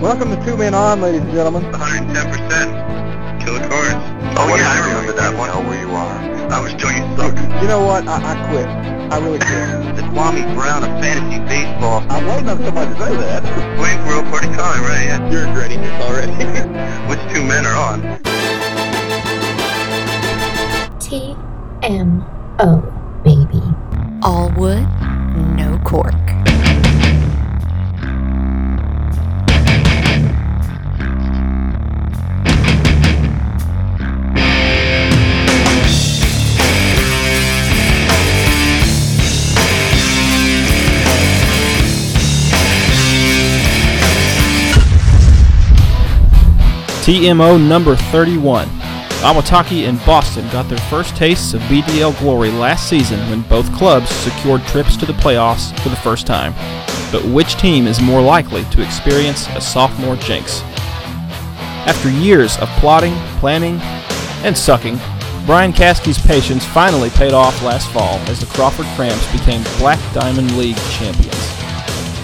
Welcome to Two Men On, ladies and gentlemen. 110%. Killer Cars. Oh yeah, I remember that one. Know where you are. I was doing it sucked. You know what? I, I quit. I really quit. the Kwame Brown of fantasy baseball. I'm waiting on somebody to say that. Waiting for a party calling, right? Yeah. You're regretting this already. Which two men are on? T M O, baby. All wood, no cork. TMO number 31. Ahwatukee and Boston got their first tastes of BDL glory last season when both clubs secured trips to the playoffs for the first time. But which team is more likely to experience a sophomore jinx? After years of plotting, planning, and sucking, Brian Caskey's patience finally paid off last fall as the Crawford Cramps became Black Diamond League champions.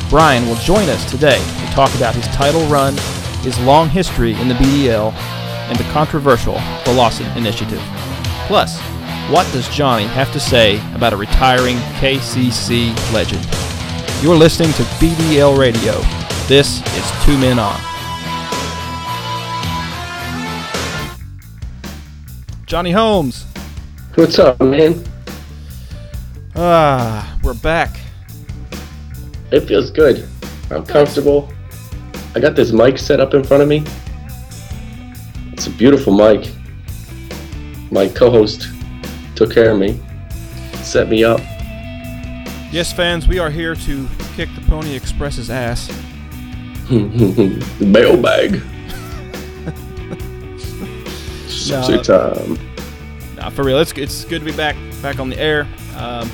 Brian will join us today to talk about his title run, his long history in the BDL, and the controversial Velocin initiative. Plus, what does Johnny have to say about a retiring KCC legend? You're listening to BDL Radio. This is Two Men On. Johnny Holmes. What's up, man? Ah, we're back. It feels good. I'm comfortable. I got this mic set up in front of me. It's a beautiful mic. My co-host took care of me, set me up. Yes, fans, we are here to kick the Pony Express's ass. Mailbag. Sexy time. Nah, for real, it's it's good to be back back on the air. Um,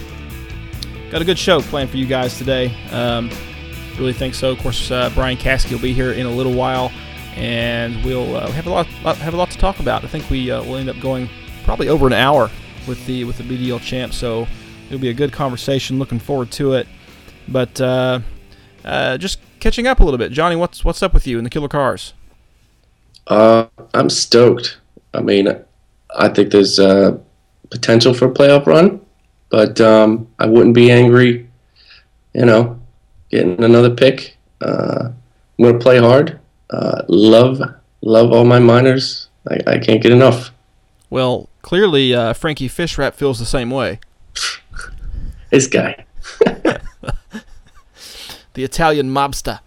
got a good show planned for you guys today. Um, really think so. Of course, uh, Brian Caskey will be here in a little while, and we'll uh, have a lot, have a lot to talk about. I think we uh, will end up going probably over an hour with the with the BDL champ. So it'll be a good conversation. Looking forward to it. But uh, uh, just catching up a little bit, Johnny. What's what's up with you in the Killer Cars? Uh, I'm stoked. I mean, I think there's uh, potential for a playoff run, but um, I wouldn't be angry. You know, getting another pick. Uh, I'm gonna play hard. Uh, love, love all my minors. I, I can't get enough. Well, clearly uh, Frankie Fishrat feels the same way. This guy. The Italian mobster.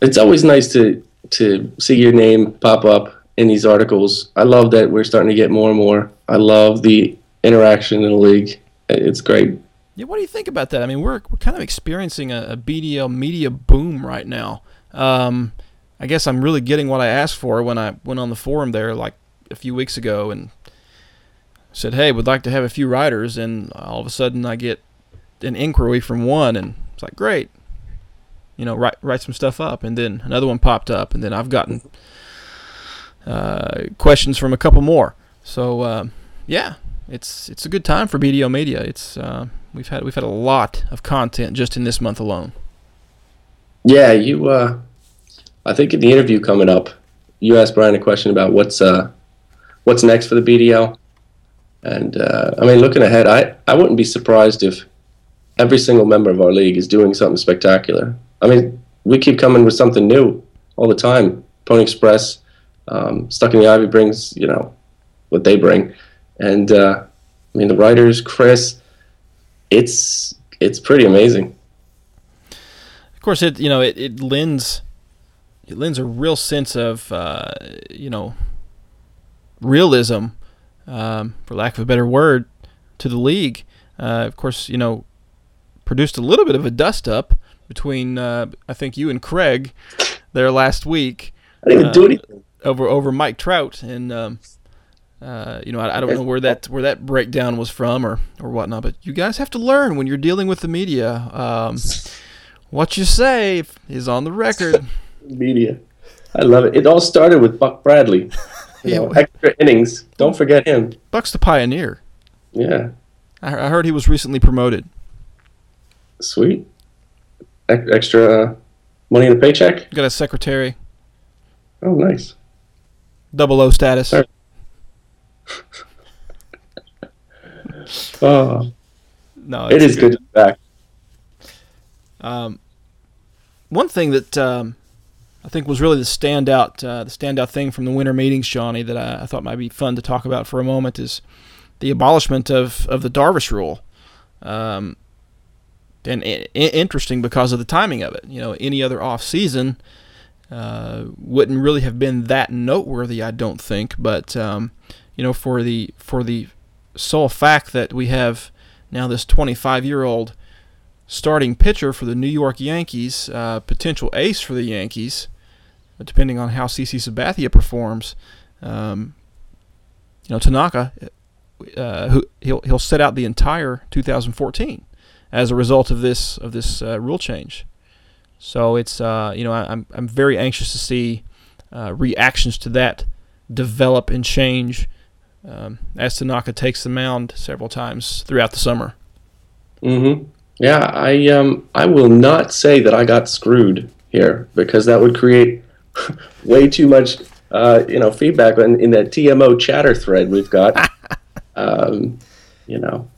It's always nice to to see your name pop up in these articles. I love that we're starting to get more and more. I love the interaction in the league. It's great. Yeah, what do you think about that? I mean, we're, we're kind of experiencing a, a BDL media boom right now. Um, I guess I'm really getting what I asked for when I went on the forum there like a few weeks ago and said, "Hey, would like to have a few writers," and all of a sudden I get an inquiry from one, and it's like, "Great." You know, write write some stuff up, and then another one popped up, and then I've gotten uh, questions from a couple more. So uh, yeah, it's it's a good time for BDL Media. It's uh, we've had we've had a lot of content just in this month alone. Yeah, you. Uh, I think in the interview coming up, you asked Brian a question about what's uh, what's next for the BDL, and uh, I mean, looking ahead, I I wouldn't be surprised if every single member of our league is doing something spectacular. I mean, we keep coming with something new all the time. Pony Express, um, Stuck in the Ivy brings you know what they bring, and uh, I mean the writers, Chris. It's it's pretty amazing. Of course, it you know it, it lends it lends a real sense of uh, you know realism, um, for lack of a better word, to the league. Uh, of course, you know produced a little bit of a dust up between uh, I think you and Craig there last week. I didn't even do Uh, anything. over over Mike Trout, and um, uh, you know I, I don't know where that where that breakdown was from or or whatnot, but you guys have to learn when you're dealing with the media. Um, what you say is on the record. media. I love it. It all started with Buck Bradley. You Yeah, know, extra innings. Don't forget him. Buck's the pioneer. Yeah, I, I heard he was recently promoted. sweet. Ex- extra uh, money in the paycheck. Got a secretary. Oh, nice. Double O status. Oh, No, it is good to be back. Um, one thing that um, I think was really the standout, uh, the standout thing from the winter meetings, Johnny, that I, I, thought might be fun to talk about for a moment is the abolishment of, of the Darvish rule. Um, and I- interesting because of the timing of it. You know, any other off season uh, wouldn't really have been that noteworthy, I don't think. But um, you know, for the for the sole fact that we have now this 25 year old starting pitcher for the New York Yankees, uh, potential ace for the Yankees, depending on how CC Sabathia performs. Um, you know, Tanaka, uh, who he'll he'll set out the entire 2014 as a result of this of this uh, rule change. So it's uh, you know I, I'm I'm very anxious to see uh, reactions to that develop and change um, as Tanaka takes the mound several times throughout the summer. Mm-hmm. Yeah, I um I will not say that I got screwed here because that would create way too much uh, you know feedback in, in that TMO chatter thread we've got. um, you know,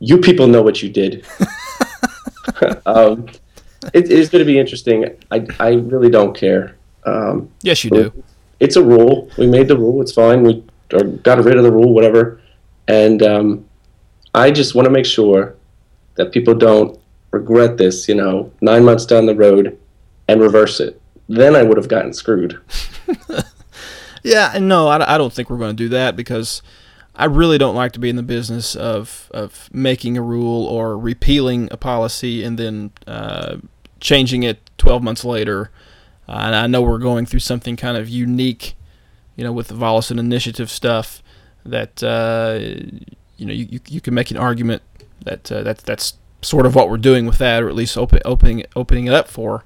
you people know what you did. um, it is going to be interesting. I I really don't care. Um, Yes, you do. it's a rule. We made the rule. It's fine. We or got rid of the rule, whatever. And um, I just want to make sure that people don't regret this, you know, nine months down the road and reverse it. Then I would have gotten screwed. Yeah, no, I, I don't think we're going to do that because I really don't like to be in the business of of making a rule or repealing a policy and then uh, changing it 12 months later. Uh, and I know we're going through something kind of unique, you know, with the Volleson initiative stuff that uh, you know you, you, can make an argument that uh, that that's sort of what we're doing with that, or at least open, opening opening it up for.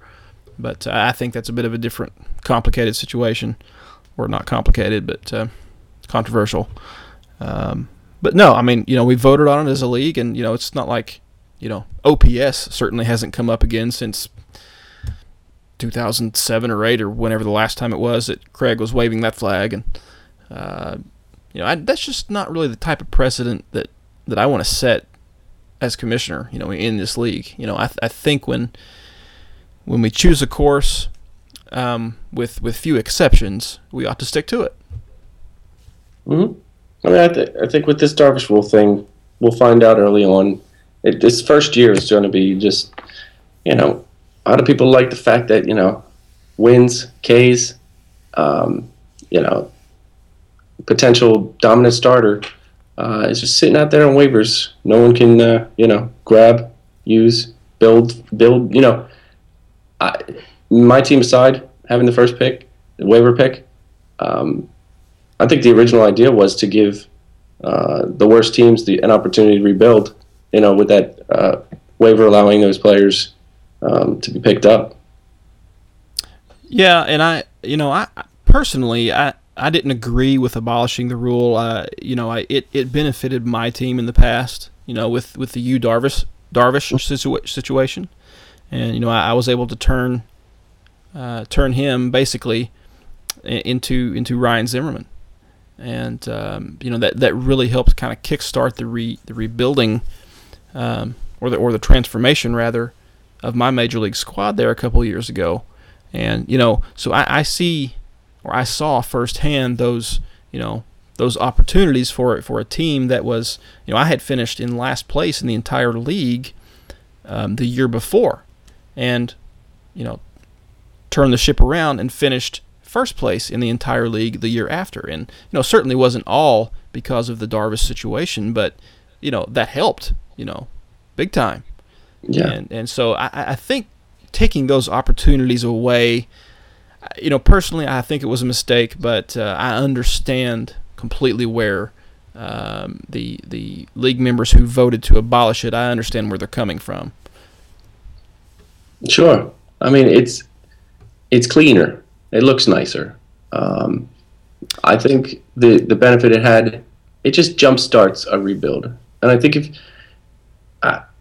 But uh, I think that's a bit of a different, complicated situation, or not complicated, but uh, controversial. Um, but no, I mean, you know, we voted on it as a league, and you know, it's not like, you know, OPS certainly hasn't come up again since 2007 or eight or whenever the last time it was that Craig was waving that flag, and uh, you know, I, that's just not really the type of precedent that that I want to set as commissioner. You know, in this league, you know, I, th- I think when when we choose a course, um, with with few exceptions, we ought to stick to it. hmm I mean, I, th- I think with this Darvish rule thing, we'll find out early on. It, this first year is going to be just, you know, a lot of people like the fact that you know, wins, Ks, um, you know, potential dominant starter uh, is just sitting out there on waivers. No one can, uh, you know, grab, use, build, build. You know, I, my team aside, having the first pick, the waiver pick. Um, I think the original idea was to give uh, the worst teams the, an opportunity to rebuild. You know, with that uh, waiver allowing those players um, to be picked up. Yeah, and I, you know, I personally, I, I didn't agree with abolishing the rule. Uh, you know, I, it, it benefited my team in the past. You know, with with the Yu Darvish Darvish situa- situation, and you know, I, I was able to turn uh, turn him basically into into Ryan Zimmerman, and um, you know that that really helped kind of kickstart the re the rebuilding, um, or the or the transformation rather, of my major league squad there a couple years ago, and you know so I, I see or I saw firsthand those you know those opportunities for for a team that was you know I had finished in last place in the entire league um, the year before, and you know turned the ship around and finished first place in the entire league the year after. And you know, certainly wasn't all because of the Darvish situation, but you know that helped. You know, big time. Yeah. And and so I, I think taking those opportunities away, you know, personally I think it was a mistake, but uh, I understand completely where. Um, the the league members who voted to abolish it, I understand where they're coming from. Sure. I mean, it's it's cleaner. It looks nicer. Um, I think the the benefit it had, it just jump starts a rebuild. And I think if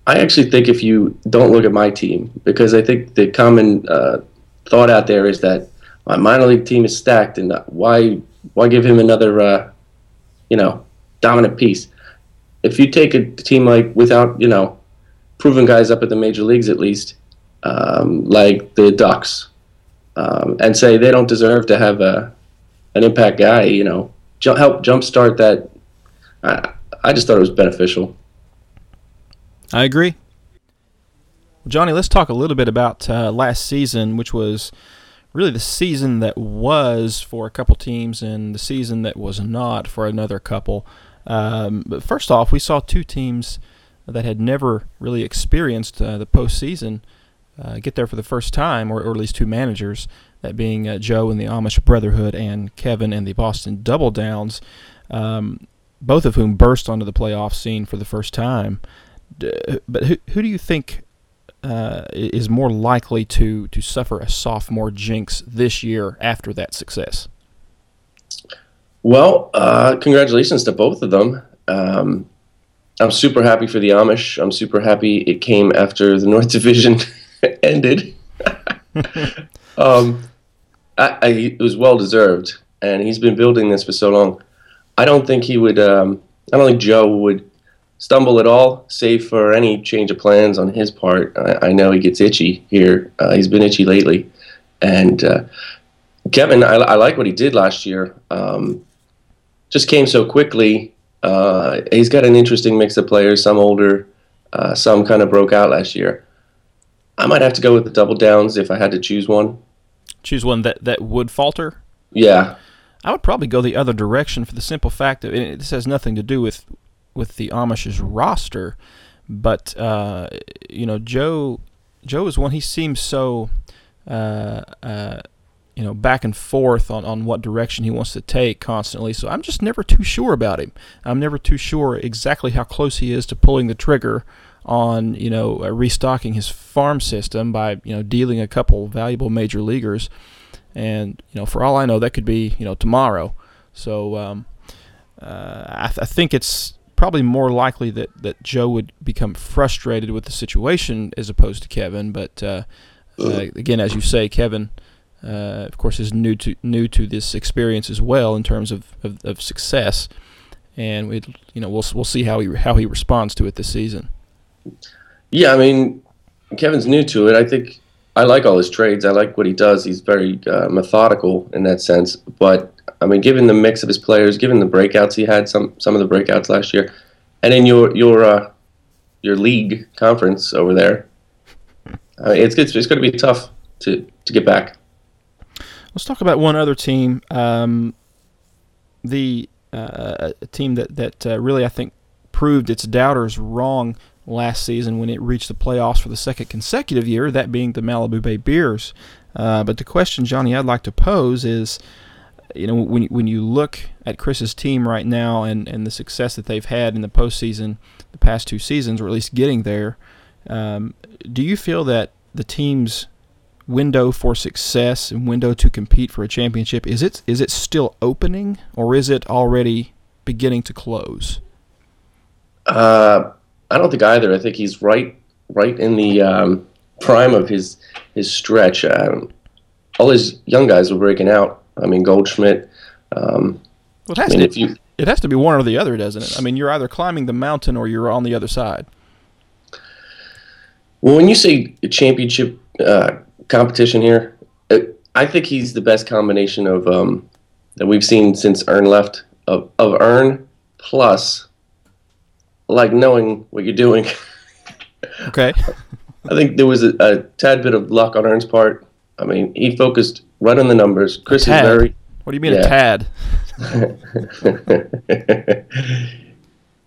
I, actually think if you don't look at my team, because I think the common uh, thought out there is that my minor league team is stacked, and why why give him another uh, you know dominant piece? If you take a team like without you know proven guys up at the major leagues at least, um, like the Ducks, um, and say they don't deserve to have a an impact guy, you know, help jumpstart that. I, I just thought it was beneficial. I agree. Johnny, let's talk a little bit about uh, last season, which was really the season that was for a couple teams and the season that was not for another couple. Um, but first off, we saw two teams that had never really experienced uh, the postseason uh, get there for the first time, or, or, at least two managers, that being uh, Joe and the Amish Brotherhood and Kevin and the Boston Double Downs, um, both of whom burst onto the playoff scene for the first time. But who, who do you think uh, is more likely to to suffer a sophomore jinx this year after that success? Well, uh, congratulations to both of them. Um, I'm super happy for the Amish. I'm super happy it came after the North Division ended. um, I, I, it was well deserved, and he's been building this for so long. I don't think he would. Um, I don't think Joe would stumble at all, save for any change of plans on his part. I, I know he gets itchy here. Uh, he's been itchy lately. And uh, Kevin, I, I, like what he did last year. Um, just came so quickly. Uh, he's got an interesting mix of players, some older, uh, some kind of broke out last year. I might have to go with the double downs if I had to choose one. Choose one that, that would falter? Yeah. I would probably go the other direction for the simple fact that this has nothing to do with with the Amish's roster, but uh, you know Joe Joe is one he seems so uh, uh, you know back and forth on, on what direction he wants to take constantly. So I'm just never too sure about him. I'm never too sure exactly how close he is to pulling the trigger on you know uh, restocking his farm system by you know dealing a couple valuable major leaguers. And you know, for all I know, that could be you know tomorrow. So um, uh, I, th- I think it's probably more likely that, that Joe would become frustrated with the situation as opposed to Kevin. But uh, uh, again, as you say, Kevin, uh, of course, is new to new to this experience as well in terms of, of, of success, and we you know we'll we'll see how he how he responds to it this season. Yeah, I mean, Kevin's new to it. I think I like all his trades. I like what he does. He's very uh, methodical in that sense. But I mean, given the mix of his players, given the breakouts he had, some some of the breakouts last year, and in your your uh, your league conference over there, I mean, it's it's, it's going to be tough to to get back. Let's talk about one other team. Um, the uh, team that that uh, really I think proved its doubters wrong last season when it reached the playoffs for the second consecutive year, that being the Malibu Bay Beers. Uh, but the question, Johnny, I'd like to pose is you know, when when you look at Chris's team right now and, and the success that they've had in the postseason, the past two seasons, or at least getting there, um, do you feel that the team's window for success and window to compete for a championship is it is it still opening or is it already beginning to close? Uh, I don't think either. I think he's right right in the um, prime of his his stretch. Um, all his young guys were breaking out I mean, Goldschmidt. Um, well, it has, I mean, to, you, it has to be one or the other, doesn't it? I mean, you're either climbing the mountain or you're on the other side. Well, when you say championship uh, competition here, uh, I think he's the best combination of um, that we've seen since Earn left of, of Earn plus like knowing what you're doing. okay. I think there was a, a, tad bit of luck on Earn's part. I mean, he focused right on the numbers. Chris is very. What do you mean yeah. a tad?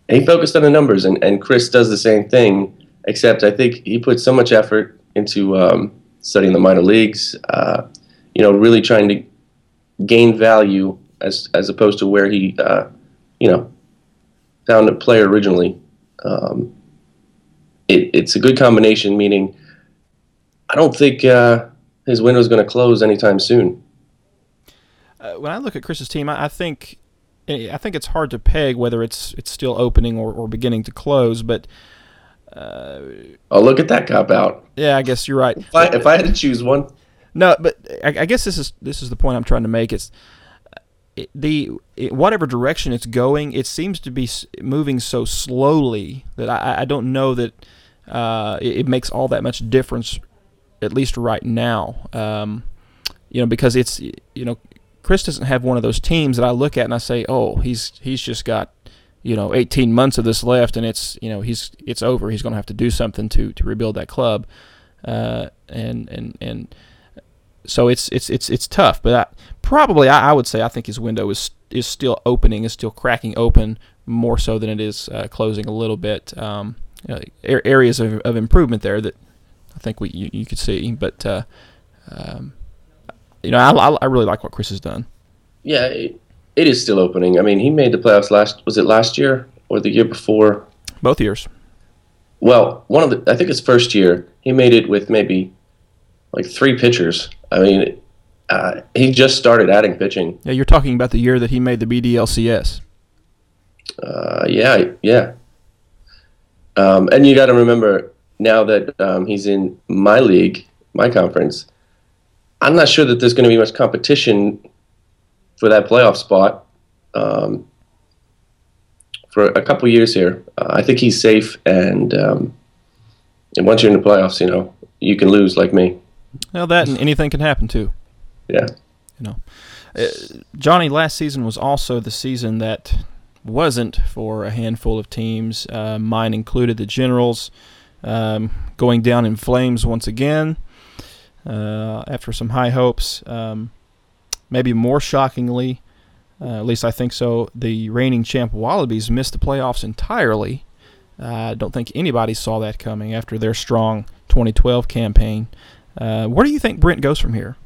he focused on the numbers, and, and Chris does the same thing, except I think he put so much effort into um, studying the minor leagues, uh, you know, really trying to gain value as, as opposed to where he, uh, you know, found a player originally. Um, it, it's a good combination, meaning I don't think. Uh, his window is going to close anytime soon. Uh, when I look at Chris's team, I, I, think I think it's hard to peg whether it's it's still opening or, or beginning to close. But uh, oh, look at that cop out! Yeah, I guess you're right. If I, if I had to choose one, No, but I, I guess this is this is the point I'm trying to make. It's it, the it, whatever direction it's going, it seems to be moving so slowly that I, I don't know that uh, it, it makes all that much difference, at least right now. Um, you know, because it's you know, Chris doesn't have one of those teams that I look at and I say, oh, he's he's just got you know 18 months of this left and it's you know he's it's over. He's going to have to do something to to rebuild that club, uh, and and and so it's it's it's it's tough. But I, probably I, I would say I think his window is is still opening, is still cracking open more so than it is uh, closing a little bit. Um, you know, areas of, of improvement there that I think we you, you could see, but uh, um, you know I, I I really like what Chris has done. Yeah, it, it is still opening. I mean, he made the playoffs last. Was it last year or the year before? Both years. Well, one of the. I think his first year, he made it with maybe like three pitchers. I mean, uh, he just started adding pitching. Yeah, you're talking about the year that he made the BDLCS. Uh, yeah, yeah. Um, and you got to remember now that um, he's in my league, my conference. I'm not sure that there's going to be much competition for that playoff spot um, for a couple years here. Uh, I think he's safe, and um, and once you're in the playoffs, you know you can lose like me. Well, that and anything can happen too. Yeah. You know, uh, Johnny, last season was also the season that wasn't for a handful of teams. Uh, mine included the Generals, um, going down in flames once again uh, after some high hopes. Um, maybe more shockingly, uh, at least I think so, the reigning champ Wallabies missed the playoffs entirely. Uh, I don't think anybody saw that coming after their strong 2012 campaign. Uh, where do you think Brent goes from here?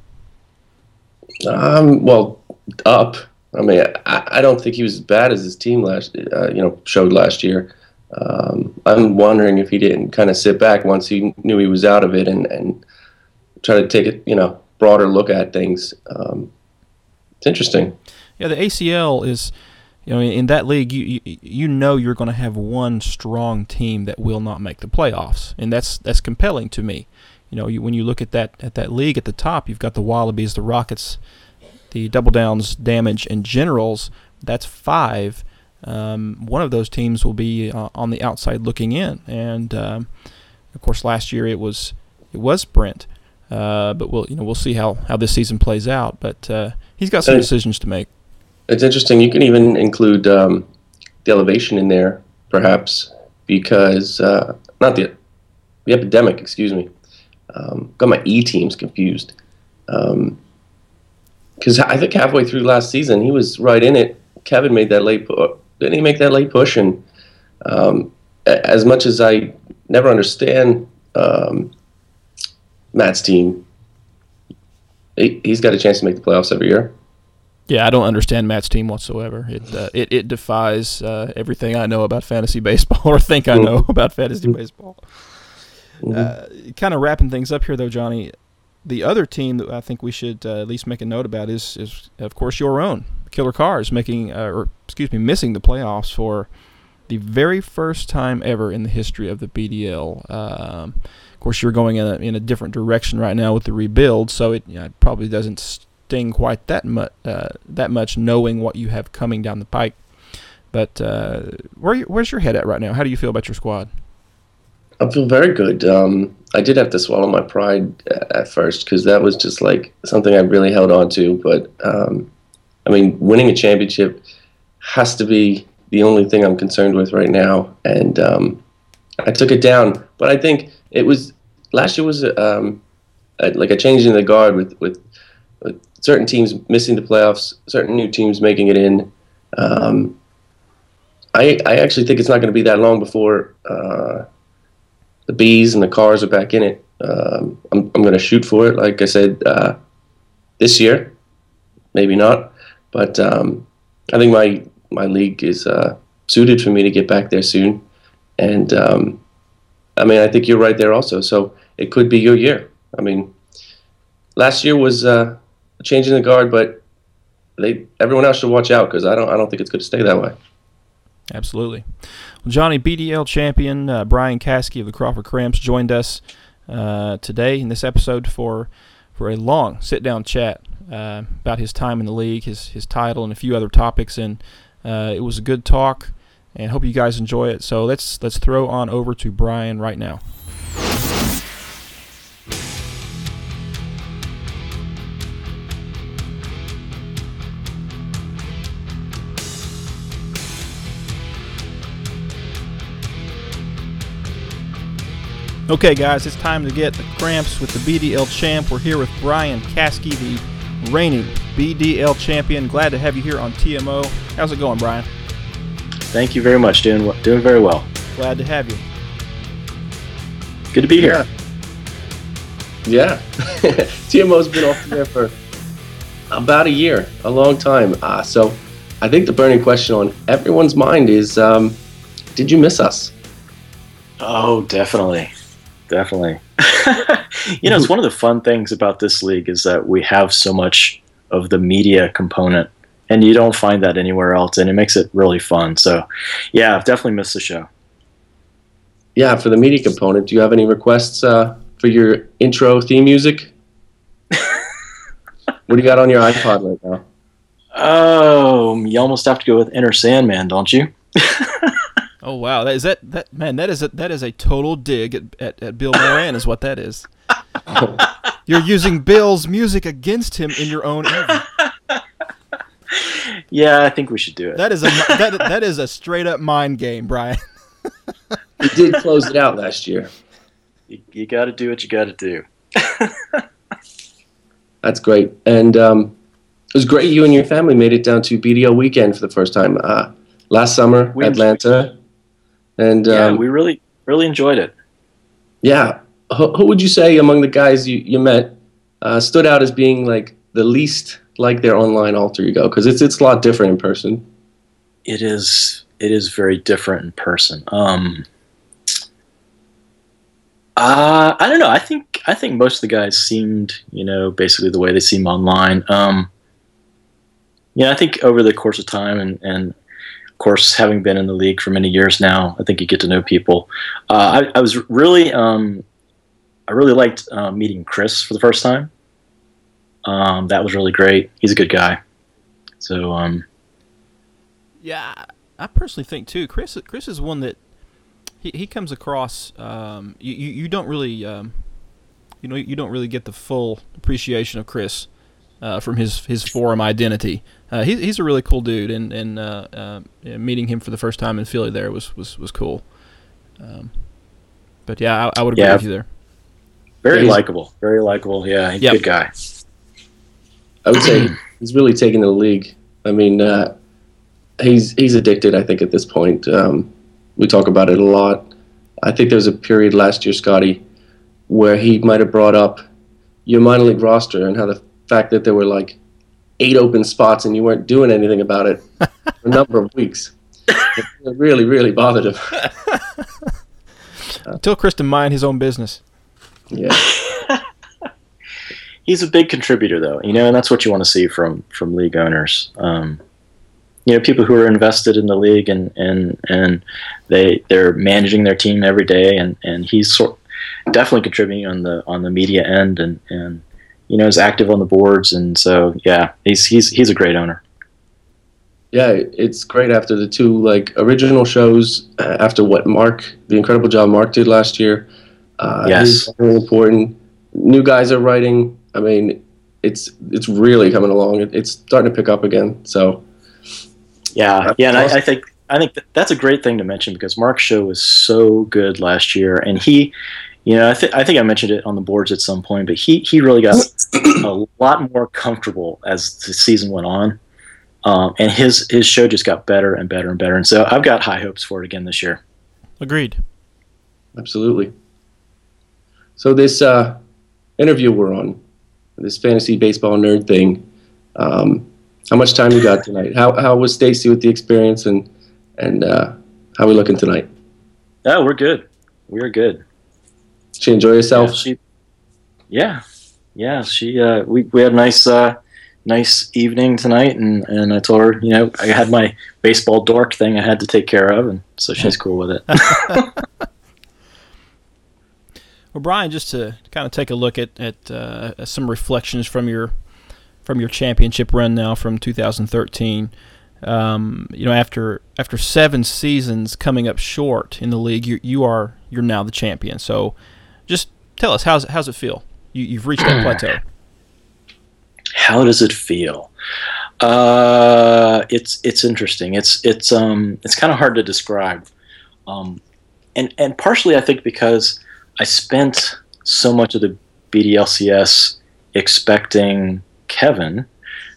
Um, well, up. I mean, I, I don't think he was as bad as his team last, uh, you know, showed last year. Um, I'm wondering if he didn't kind of sit back once he knew he was out of it and, and try to take a, you know, broader look at things. Um, it's interesting. Yeah, the ACL is, you know, in that league, you you, you know you're going to have one strong team that will not make the playoffs, and that's that's compelling to me. You know, you, when you look at that at that league at the top, you've got the Wallabies, the Rockets, the Double Downs, Damage, and Generals. That's five. Um, one of those teams will be uh, on the outside looking in, and um, of course, last year it was it was Brent. Uh, but we'll you know we'll see how, how this season plays out. But uh, he's got some Hey. decisions to make. It's interesting. You can even include um, the elevation in there, perhaps, because uh, not the the epidemic. Excuse me. Um, got my E teams confused. Because I think halfway through last season, he was right in it. Kevin made that late. Didn't he make that late push? And um, as much as I never understand um, Matt's team, he, he's got a chance to make the playoffs every year. Yeah, I don't understand Matt's team whatsoever. It uh, it, it defies uh, everything I know about fantasy baseball or think I know about fantasy baseball. Uh, kind of wrapping things up here, though, Johnny. The other team that I think we should uh, at least make a note about is, is of course, your own Killer Cars making, uh, or excuse me, missing the playoffs for the very first time ever in the history of the BDL. Um, of course, you're going in a, in a different direction right now with the rebuild, so it, you know, it probably doesn't sting quite that much. Uh, that much knowing what you have coming down the pike. But uh, where where's your head at right now? How do you feel about your squad? I feel very good. Um, I did have to swallow my pride at first because that was just like something I really held on to. But um, I mean, winning a championship has to be the only thing I'm concerned with right now. And um, I took it down, but I think it was last year was um, a, like a change in the guard with, with with certain teams missing the playoffs, certain new teams making it in. Um, I I actually think it's not going to be that long before. Uh, the bees and the cars are back in it. Um, I'm, I'm going to shoot for it. Like I said, uh, this year, maybe not, but um, I think my my league is uh, suited for me to get back there soon. And um, I mean, I think you're right there also. So it could be your year. I mean, last year was uh, a change in the guard, but they everyone else should watch out because I don't I don't think it's going to stay that way. Absolutely. Well, Johnny, BDL champion uh, Brian Caskey of the Crawford Cramps joined us uh, today in this episode for for a long sit down chat uh, about his time in the league, his his title, and a few other topics. And uh, it was a good talk, and hope you guys enjoy it. So let's let's throw on over to Brian right now. Okay, guys, it's time to get the cramps with the BDL champ. We're here with Brian Caskey, the reigning BDL champion. Glad to have you here on TMO. How's it going, Brian? Thank you very much. Doing doing very well. Glad to have you. Good to be here. Yeah. TMO's been off there for about a year, a long time. Uh, so I think the burning question on everyone's mind is um, did you miss us? Oh, definitely. Definitely. you know, it's one of the fun things about this league is that we have so much of the media component, and you don't find that anywhere else, and it makes it really fun. So, yeah, I've definitely missed the show. Yeah, for the media component, do you have any requests uh, for your intro theme music? what do you got on your iPod right now? Oh, you almost have to go with Enter Sandman, don't you? Oh wow, that is that that man, that is a that is a total dig at, at, at Bill Moran is what that is. You're using Bill's music against him in your own interview. Yeah, I think we should do it. That is a that, that is a straight up mind game, Brian. You did close it out last year. You, you got to do what you got to do. That's great. And um, it was great you and your family made it down to BDL weekend for the first time. Uh, last summer, We- Atlanta. And yeah, um, we really really enjoyed it. Yeah. Who, who would you say among the guys you, you met uh, stood out as being like the least like their online alter ego? Because it's it's a lot different in person. it is it is very different in person. Um, uh, I don't know. I think I think most of the guys seemed, you know, basically the way they seem online. Um, yeah, I think over the course of time and and course having been in the league for many years now, I think you get to know people. Uh, I, I was really um, I really liked uh, meeting Chris for the first time. Um, that was really great. He's a good guy. So um, Yeah, I personally think too. Chris Chris is one that he, he comes across. Um, you, you don't really um, you know you don't really get the full appreciation of Chris uh, from his his forum identity. Uh, he, he's a really cool dude, and and uh, uh, meeting him for the first time in Philly there was was was cool. Um, but yeah, I, I would agree Yeah. with you there. very He's- likable. Very likable. Yeah, he's Yep. a good guy. I would say he's really taken the league. I mean, uh, he's he's addicted. I think at this point, um, we talk about it a lot. I think there was a period last year, Scotty, where he might have brought up your minor league roster and how the fact that there were like eight open spots and you weren't doing anything about it for a number of weeks. It really, really bothered him. Until Kristen mind his own business. Yeah. He's a big contributor, though, you know, and that's what you want to see from from league owners. Um, you know, people who are invested in the league and and and they they're managing their team every day, and and he's sort definitely contributing on the on the media end, and and you know is active on the boards, and so yeah, he's he's he's a great owner. yeah, it's great after the two like original shows. Uh, after what Mark, the incredible job Mark did last year. Uh, Yes. really important. New guys are writing. I mean, it's it's really coming along. It, it's starting to pick up again. So Yeah, yeah, and. I, I think I think that that's a great thing to mention because Mark's show was so good last year, and he, you know, I think I think I mentioned it on the boards at some point, but he he really got a lot more comfortable as the season went on, um, and his his show just got better and better and better, and so I've got high hopes for it again this year. Agreed. absolutely. So this uh, interview we're on, this fantasy baseball nerd thing. Um, how much time you got tonight? How how was Stacy with the experience and and uh, how we looking tonight? Oh, we're good. We're good. Did she enjoy Yeah, herself? she, yeah, yeah. She, uh, we, we had a nice, uh, nice evening tonight, and, and I told her, you know, I had my baseball dork thing I had to take care of, and so she's cool with it. Well, Brian, just to kind of take a look at at uh, some reflections from your from your championship run now from 2013. Um, you know, after after seven seasons coming up short in the league, you you are you're now the champion. So, just tell us how's how's it feel? You, you've reached that plateau. How does it feel? Uh, it's it's interesting. It's it's um it's kind of hard to describe, um, and and partially I think because I spent so much of the BDLCS expecting Kevin,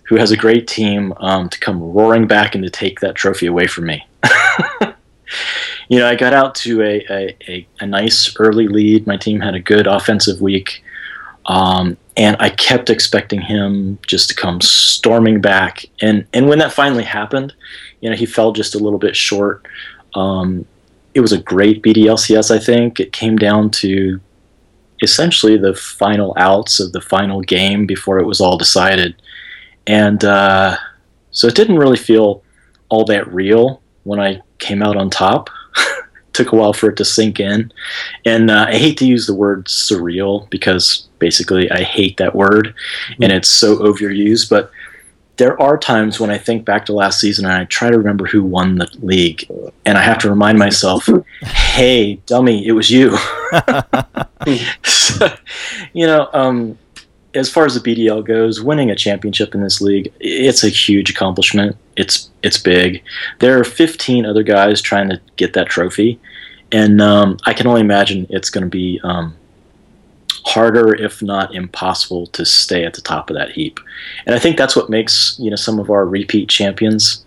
who has a great team, um, to come roaring back and to take that trophy away from me. you know, I got out to a, a, a, a, nice early lead. My team had a good offensive week. Um, and I kept expecting him just to come storming back. And, and when that finally happened, you know, he fell just a little bit short. Um, it was a great BDLCS, I think. It came down to essentially the final outs of the final game before it was all decided. And uh, so it didn't really feel all that real when I came out on top. Took a while for it to sink in. And uh, I hate to use the word surreal because basically I hate that word mm-hmm. and it's so overused. But there are times when I think back to last season and I try to remember who won the league, and I have to remind myself, "Hey, dummy, it was you." so, you know, um, as far as the BDL goes, winning a championship in this league, it's a huge accomplishment. It's it's big. There are 15 other guys trying to get that trophy, and um, I can only imagine it's going to be um, harder, if not impossible, to stay at the top of that heap. And I think that's what makes you know some of our repeat champions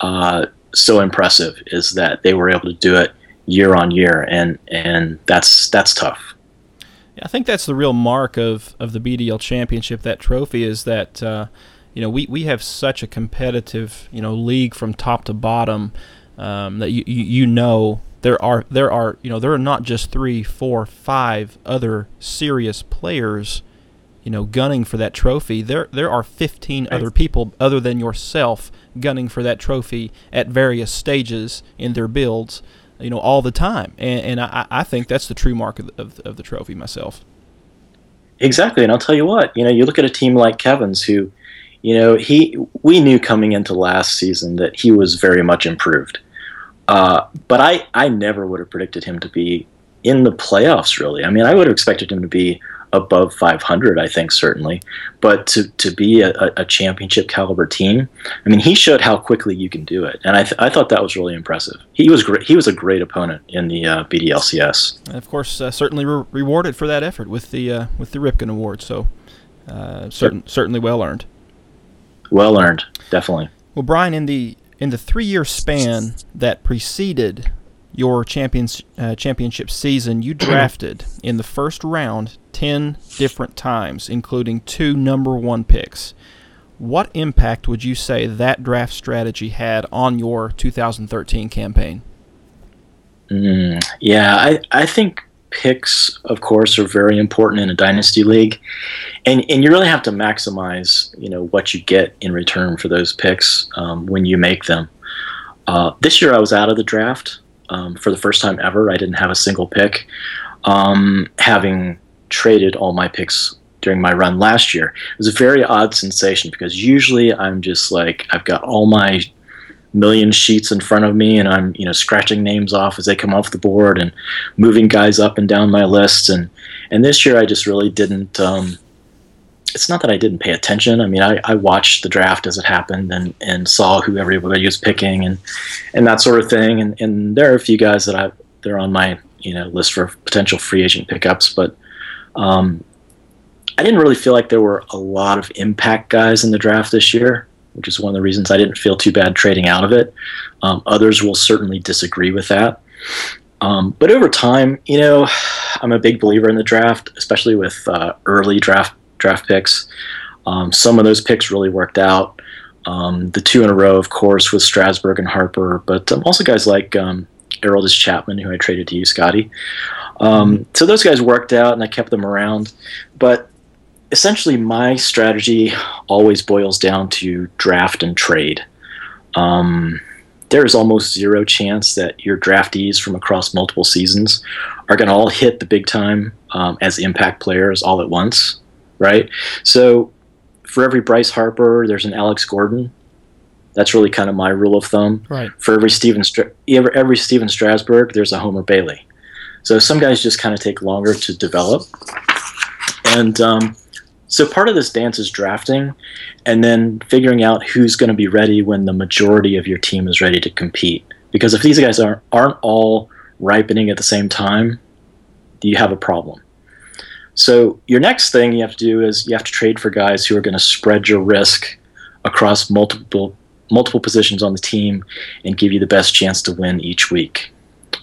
uh, so impressive is that they were able to do it year on year, and and that's that's tough. I think that's the real mark of, of the BDL championship. That trophy is that uh, you know we, we have such a competitive you know league from top to bottom um, that you, you you know there are there are you know there are not just three, four, five other serious players, you know, gunning for that trophy. There there are 15 other people other than yourself gunning for that trophy at various stages in their builds, you know, all the time. And, and I, I think that's the true mark of, of, of the trophy myself. Exactly, and I'll tell you what, you know, you look at a team like Kevin's who, you know, he we knew coming into last season that he was very much improved. Uh, but I, I never would have predicted him to be in the playoffs, really. I mean, I would have expected him to be above 500, I think, certainly. But to, to be a, a championship caliber team, I mean, he showed how quickly you can do it. And I, th- I thought that was really impressive. He was great. He was a great opponent in the uh, BDLCS. And of course, uh, certainly re- rewarded for that effort with the uh, with the Ripken Award. So uh, certain, yep. certainly well earned. Well earned, definitely. Well, Brian, in the in the three year span that preceded your champions, uh, championship season, you drafted in the first round 10 different times, including two number one picks. What impact would you say that draft strategy had on your 2013 campaign? Mm, yeah, I, I think picks, of course, are very important in a dynasty league, and and you really have to maximize, you know, what you get in return for those picks um, when you make them. Uh, this year, I was out of the draft um, for the first time ever. I didn't have a single pick, um, having traded all my picks during my run last year. It was a very odd sensation because usually I'm just like I've got all my million sheets in front of me and I'm you know scratching names off as they come off the board and moving guys up and down my list and and this year I just really didn't um, it's not that I didn't pay attention I mean I, I watched the draft as it happened and and saw who everybody was picking and and that sort of thing and and there are a few guys that I they're on my you know list for potential free agent pickups but um, I didn't really feel like there were a lot of impact guys in the draft this year which is one of the reasons I didn't feel too bad trading out of it. Um, others will certainly disagree with that. Um, but over time, you know, I'm a big believer in the draft, especially with uh, early draft draft picks. Um, some of those picks really worked out. Um, the two in a row, of course, with Strasburg and Harper, but um, also guys like um, Aroldis Chapman, who I traded to you, Scotty. Um, so those guys worked out, and I kept them around. But essentially my strategy always boils down to draft and trade. Um, there is almost zero chance that your draftees from across multiple seasons are going to all hit the big time um, as impact players all at once, right? So for every Bryce Harper, there's an Alex Gordon. That's really kind of my rule of thumb. Right. For every Stephen Stra- every, every Stephen Strasburg, there's a Homer Bailey. So some guys just kind of take longer to develop, and um, so part of this dance is drafting, and then figuring out who's going to be ready when the majority of your team is ready to compete. Because if these guys aren't aren't all ripening at the same time, you have a problem. So your next thing you have to do is you have to trade for guys who are going to spread your risk across multiple multiple positions on the team and give you the best chance to win each week.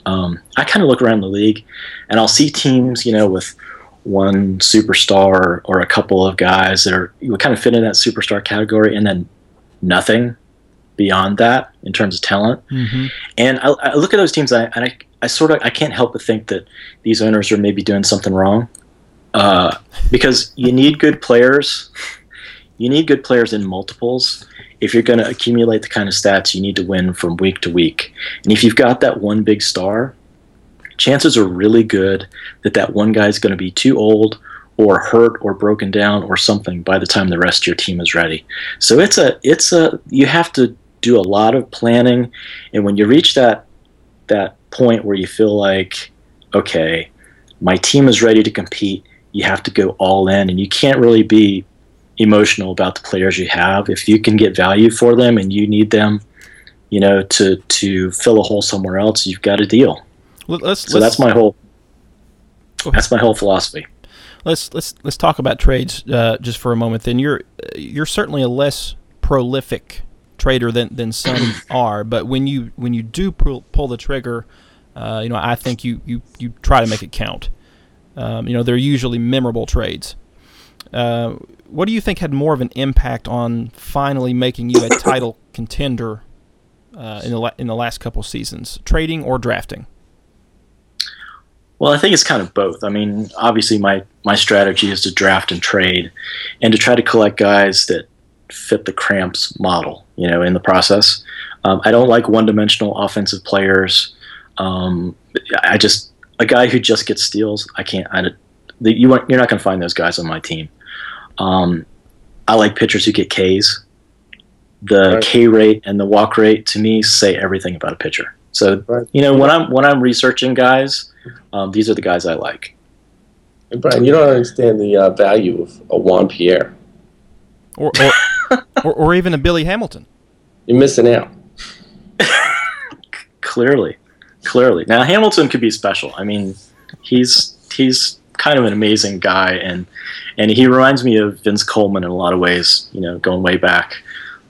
Um, I kind of look around the league, and I'll see teams, you know, with one superstar or a couple of guys that are you kind of fit in that superstar category, and then nothing beyond that in terms of talent. Mm-hmm. And I, I look at those teams, I, and I, I sort of I can't help but think that these owners are maybe doing something wrong, uh, because you need good players. You need good players in multiples. If you're going to accumulate the kind of stats you need to win from week to week, and if you've got that one big star, chances are really good that that one guy is going to be too old or hurt or broken down or something by the time the rest of your team is ready. So it's a it's a you have to do a lot of planning and when you reach that that point where you feel like okay, my team is ready to compete, you have to go all in and you can't really be emotional about the players you have if you can get value for them and you need them you know to to fill a hole somewhere else you've got a deal Let's, so that's my whole that's my whole philosophy. Let's let's let's talk about trades uh, just for a moment. Then you're you're certainly a less prolific trader than, than some are, but when you when you do pull, pull the trigger, uh, you know I think you, you you try to make it count. Um, you know they're usually memorable trades. Uh, what do you think had more of an impact on finally making you a title contender uh, in the la- in the last couple seasons, trading or drafting? Well, I think it's kind of both. I mean, obviously, my my strategy is to draft and trade, and to try to collect guys that fit the cramps model. You know, in the process, um, I don't like one-dimensional offensive players. Um, I just a guy who just gets steals. I can't. I, the, you you're not going to find those guys on my team. Um, I like pitchers who get Ks. The Right. K rate and the walk rate to me say everything about a pitcher. So Right. you know when I'm when I'm researching guys, um, these are the guys I like. And Brian, you don't understand the uh, value of a Juan Pierre. Or or, or, or even a Billy Hamilton. You're missing out. Clearly, clearly. Now Hamilton could be special. I mean, he's he's kind of an amazing guy, and and he reminds me of Vince Coleman in a lot of ways. You know, going way back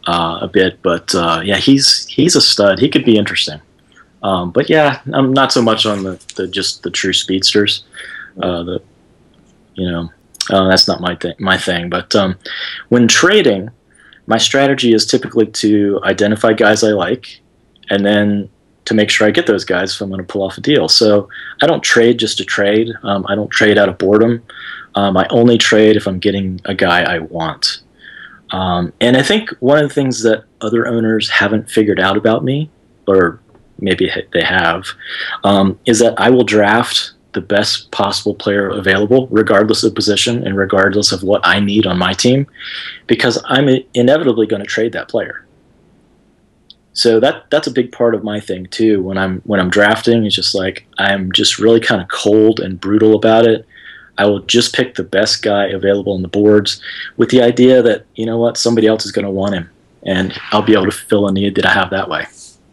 uh, a bit, but uh, yeah, he's he's a stud. He could be interesting. Um, but yeah, I'm not so much on the, the just the true speedsters. Uh, the you know uh, that's not my thing. My thing. But um, when trading, my strategy is typically to identify guys I like, and then to make sure I get those guys if I'm going to pull off a deal. So I don't trade just to trade. Um, I don't trade out of boredom. Um, I only trade if I'm getting a guy I want. Um, and I think one of the things that other owners haven't figured out about me, or maybe they have, um, is that I will draft the best possible player available, regardless of position and regardless of what I need on my team, because I'm inevitably going to trade that player. So that that's a big part of my thing too. When I'm when I'm drafting, it's just like I'm just really kind of cold and brutal about it. I will just pick the best guy available on the boards, with the idea that you know what somebody else is going to want him, and I'll be able to fill a need that I have that way.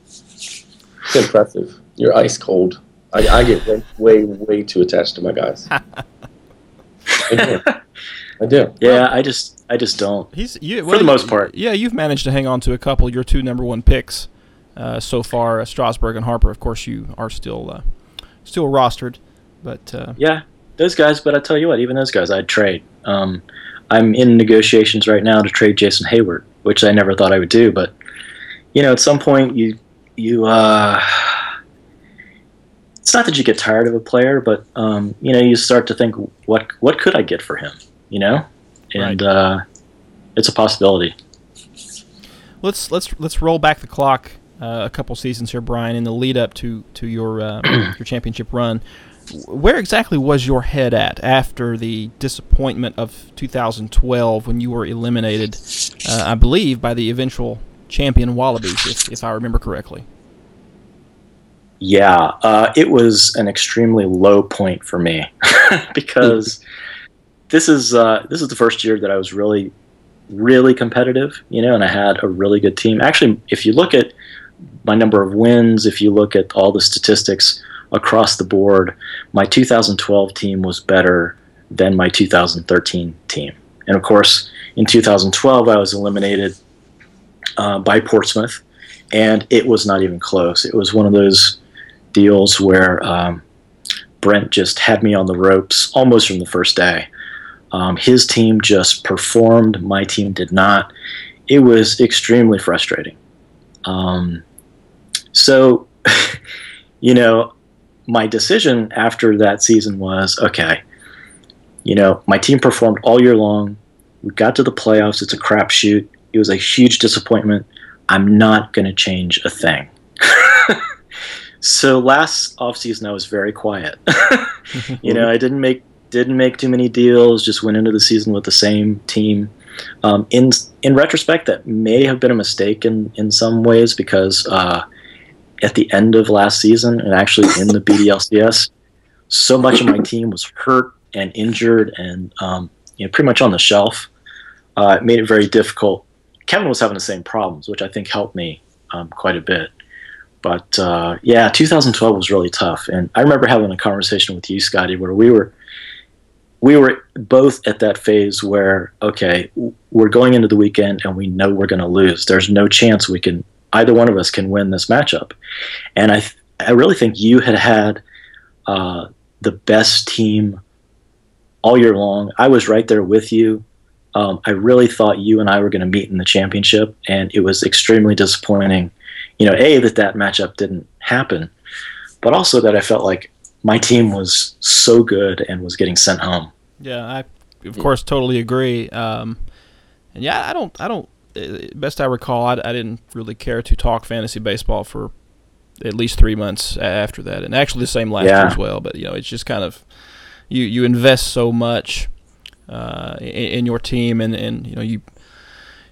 It's impressive. You're ice cold. I, I get way, way, way too attached to my guys. I do. I do. Yeah, I just I just don't. He's you, For the most part. Yeah, you've managed to hang on to a couple of your two number one picks uh, so far, uh, Strasburg and Harper. Of course, you are still uh, still rostered, but uh, Yeah, those guys. But I tell you what, even those guys, I'd trade. Um, I'm in negotiations right now to trade Jason Heyward, which I never thought I would do. But you know, at some point, you you uh, it's not that you get tired of a player, but um, you know, you start to think, what what could I get for him? You know, and uh, it's a possibility. let's let's let's roll back the clock uh, a couple seasons here, Brian, in the lead up to to your uh, your championship run. where exactly was your head at after the disappointment of 2012 when you were eliminated, uh, I believe, by the eventual champion Wallabies, if, if I remember correctly? Yeah, uh, it was an extremely low point for me because this is uh, this is the first year that I was really, really competitive, you know, and I had a really good team. Actually, if you look at my number of wins, if you look at all the statistics across the board, my 2012 team was better than my 2013 team. And of course, in 2012, I was eliminated uh, by Portsmouth, and it was not even close. It was one of those deals where um, Brent just had me on the ropes almost from the first day. Um, his team just performed, my team did not. It was extremely frustrating. Um, so, you know, my decision after that season was okay, you know, my team performed all year long. We got to the playoffs. It's a crapshoot. It was a huge disappointment. I'm not going to change a thing. so last offseason, I was very quiet. you know, I didn't make didn't make too many deals. Just went into the season with the same team. Um, in in retrospect, that may have been a mistake in in some ways because uh, at the end of last season and actually in the BDLCS, so much of my team was hurt and injured and um, you know pretty much on the shelf. Uh, it made it very difficult. Kevin was having the same problems, which I think helped me um, quite a bit. But uh, yeah, 2012 was really tough, and I remember having a conversation with you, Scotty, where we were we were both at that phase where okay, we're going into the weekend and we know we're going to lose. There's no chance we can either one of us can win this matchup. And I, th- I really think you had had uh, the best team all year long. I was right there with you. Um, I really thought you and I were going to meet in the championship, and it was extremely disappointing. You know, a that that matchup didn't happen, but also that I felt like my team was so good and was getting sent home. Yeah, I of course totally agree. Um, and yeah, I don't, I don't uh, best I recall, I, I, didn't really care to talk fantasy baseball for at least three months after that, and actually the same last yeah. year as well. But you know, it's just kind of you you invest so much uh, in, in, your team, and and you know you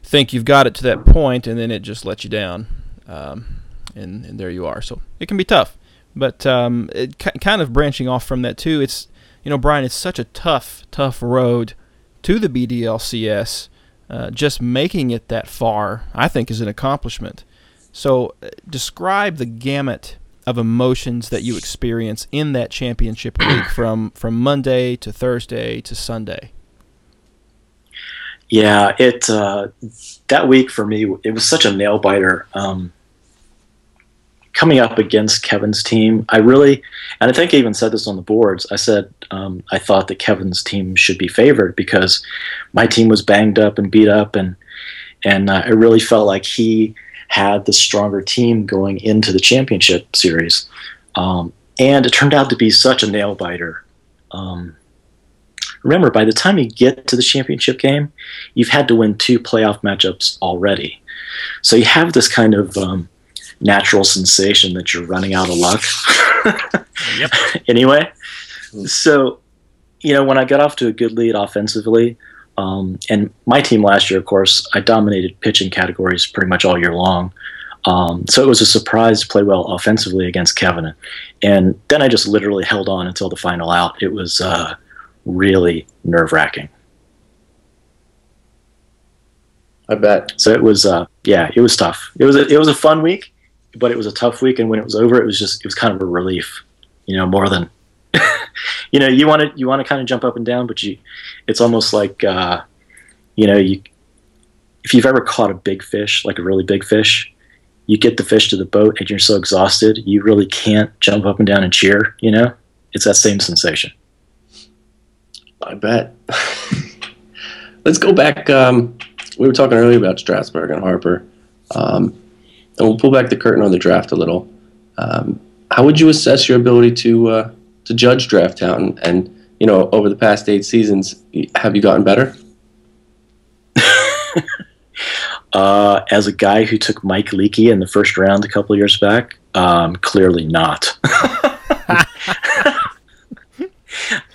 think you've got it to that point, and then it just lets you down, um, and and there you are. So it can be tough, but um, it kind of branching off from that too. It's you know, Brian, it's such a tough tough road to the BDLCS uh, just making it that far, I think, is an accomplishment. So, uh, describe the gamut of emotions that you experience in that championship week from from Monday to Thursday to Sunday. Yeah, it uh, that week for me it was such a nail biter. Um, coming up against Kevin's team, I really, and I think I even said this on the boards. I said um, I thought that Kevin's team should be favored because my team was banged up and beat up, and and uh, I really felt like he had the stronger team going into the championship series. Um, and it turned out to be such a nail biter. Um, remember, by the time you get to the championship game, you've had to win two playoff matchups already. So you have this kind of um, natural sensation that you're running out of luck. yep. anyway, so you know when I got off to a good lead offensively, um, and my team last year, of course, I dominated pitching categories pretty much all year long. Um, so it was a surprise to play well offensively against Kevin, and then I just literally held on until the final out. It was uh, really nerve wracking. I bet. So it was, uh, yeah, it was tough. It was a, it was a fun week but it was a tough week. And when it was over, it was just it was kind of a relief, you know, more than you know you want to you want to kind of jump up and down, but you it's almost like uh, you know you if you've ever caught a big fish, like a really big fish, you get the fish to the boat and you're so exhausted you really can't jump up and down and cheer. You know, it's that same sensation. I bet. Let's go back. Um, we were talking earlier about Strasburg and Harper. Um, and we'll pull back the curtain on the draft a little. Um, how would you assess your ability to uh, to judge draft talent? And you know, over the past eight seasons, have you gotten better? uh, as a guy who took Mike Leakey in the first round a couple years back, um, clearly not.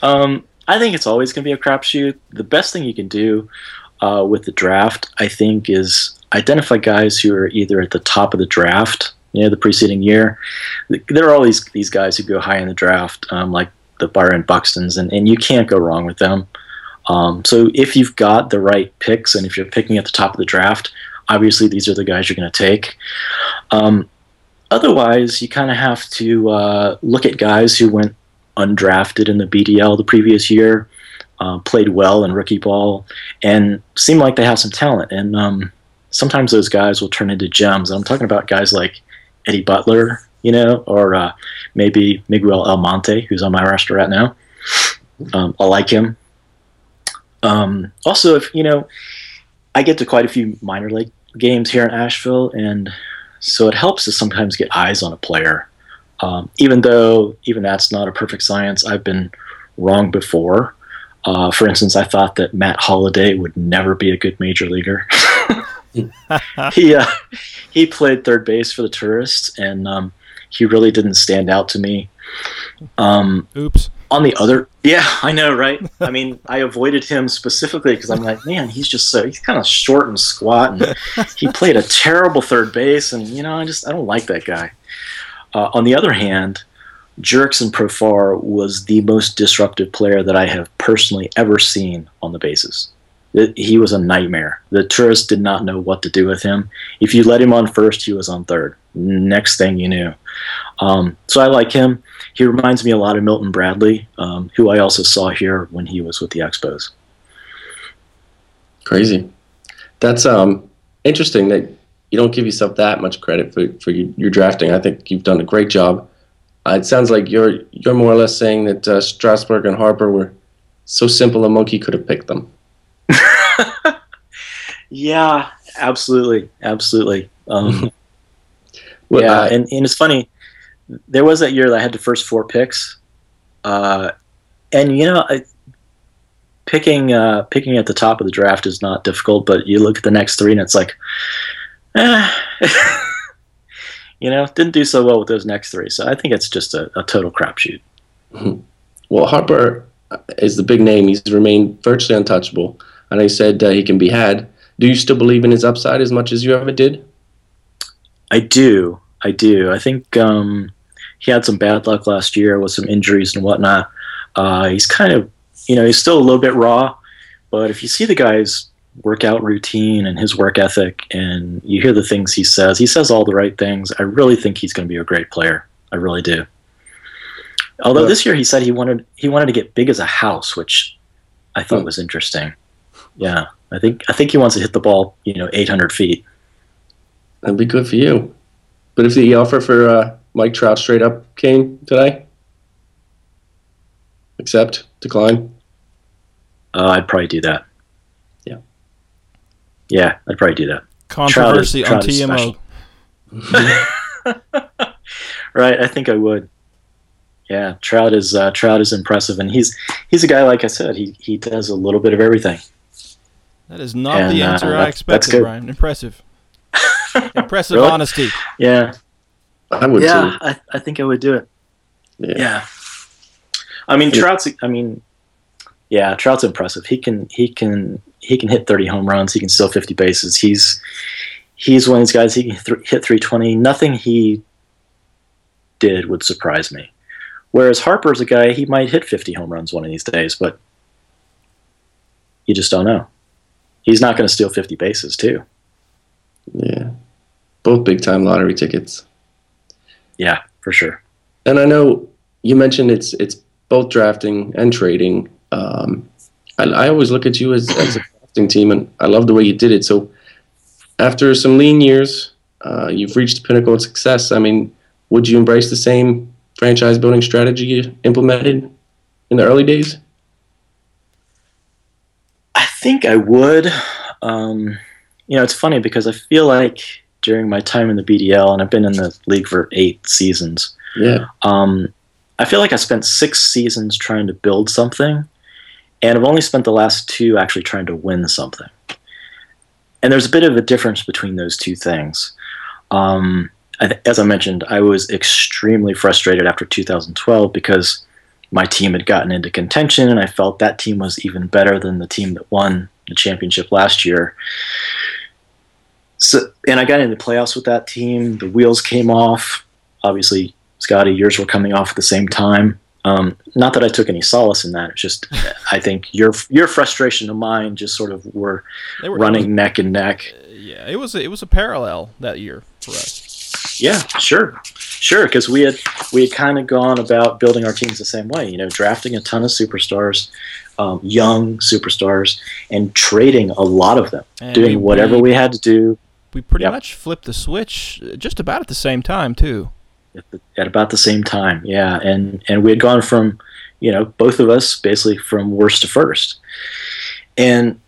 Um, I think it's always going to be a crapshoot. The best thing you can do uh, with the draft, I think, is identify guys who are either at the top of the draft, you know, the preceding year. There are all these these guys who go high in the draft, um, like the Byron Buxtons, and, and you can't go wrong with them. Um, so if you've got the right picks, and if you're picking at the top of the draft, obviously these are the guys you're going to take. Um, otherwise, you kind of have to uh, look at guys who went undrafted in the BDL the previous year, uh, played well in rookie ball, and seem like they have some talent. And um, sometimes those guys will turn into gems. I'm talking about guys like Eddie Butler, you know, or uh, maybe Miguel Almonte, who's on my roster right now. Um, I like him. Um, also, if you know, I get to quite a few minor league games here in Asheville, and so it helps to sometimes get eyes on a player. Um, even though even that's not a perfect science, I've been wrong before. Uh, for instance, I thought that Matt Holliday would never be a good major leaguer. he uh, he played third base for the Tourists, and um, he really didn't stand out to me. Um, Oops. On the other, yeah, I know, right? I mean, I avoided him specifically because I'm like, man, he's just so he's kind of short and squat, and he played a terrible third base, and you know, I just I don't like that guy. Uh, on the other hand, Jurickson Profar was the most disruptive player that I have personally ever seen on the bases. It, he was a nightmare. The tourists did not know what to do with him. If you let him on first, he was on third. Next thing you knew. Um, so I like him. He reminds me a lot of Milton Bradley, um, who I also saw here when he was with the Expos. Crazy. That's um interesting that you don't give yourself that much credit for, for your, drafting. I think you've done a great job. Uh, it sounds like you're you're more or less saying that uh, Strasburg and Harper were so simple a monkey could have picked them. Yeah, absolutely, absolutely. Um, Well, yeah, uh, and, and it's funny. There was that year that I had the first four picks, uh, and you know, I, picking uh, picking at the top of the draft is not difficult. But you look at the next three, and it's like, eh. you know, didn't do so well with those next three. So I think it's just a, a total crapshoot. Well, Harper is the big name. He's remained virtually untouchable. And I said uh, he can be had. Do you still believe in his upside as much as you ever did? I do. I do. I think um, he had some bad luck last year with some injuries and whatnot. Uh, he's kind of, you know, he's still a little bit raw, but if you see the guy's workout routine and his work ethic and you hear the things he says, he says all the right things. I really think he's going to be a great player. I really do. Although this year he said he wanted he wanted to get big as a house, which I thought Hmm. was interesting. Yeah, I think I think he wants to hit the ball, you know, 800 feet. That'd be good for you. But if the offer for uh, Mike Trout straight up came today, accept, decline. Uh, I'd probably do that. Yeah. Yeah, I'd probably do that. Controversy Trout on TMO. Right, I think I would. Yeah, Trout is uh, Trout is impressive, and he's he's a guy like I said. He he does a little bit of everything. That is not And, the uh, answer I that- that's expected, good. Brian. Impressive. Impressive Really? honesty. Yeah, I would yeah, too. I, I think I would do it. Yeah. Yeah, I mean Trout's. I mean, yeah, Trout's impressive. He can he can he can hit thirty home runs. He can steal fifty bases. He's he's one of these guys. He can th- hit three twenty. Nothing he did would surprise me. Whereas Harper's a guy he might hit fifty home runs one of these days, but you just don't know. He's not going to steal fifty bases too. Yeah. Both big time lottery tickets. Yeah, for sure. And I know you mentioned it's it's both drafting and trading. Um, I, I always look at you as, as a drafting team, and I love the way you did it. So after some lean years, uh, you've reached the pinnacle of success. I mean, would you embrace the same franchise building strategy you implemented in the early days? I think I would. Um, you know, it's funny because I feel like during my time in the BDL, and I've been in the league for eight seasons, Yeah. um, I feel like I spent six seasons trying to build something, and I've only spent the last two actually trying to win something. And there's a bit of a difference between those two things. Um, as I mentioned, I was extremely frustrated after 2012 because my team had gotten into contention, and I felt that team was even better than the team that won the championship last year. So, and I got into the playoffs with that team. The wheels came off. Obviously, Scotty, yours were coming off at the same time. Um, not that I took any solace in that. It's just I think your your frustration and mine just sort of were, were running neck and neck. Yeah, it was a, it was a parallel that year for us. Yeah, sure, sure. Because we had we had kind of gone about building our teams the same way. You know, drafting a ton of superstars, um, young superstars, and trading a lot of them, And doing we- whatever we- had to do We pretty Yep. much flipped the switch uh, just about at the same time too. at, the, at about the same time. Yeah, and and we had gone from, you know, both of us basically from worst to first, and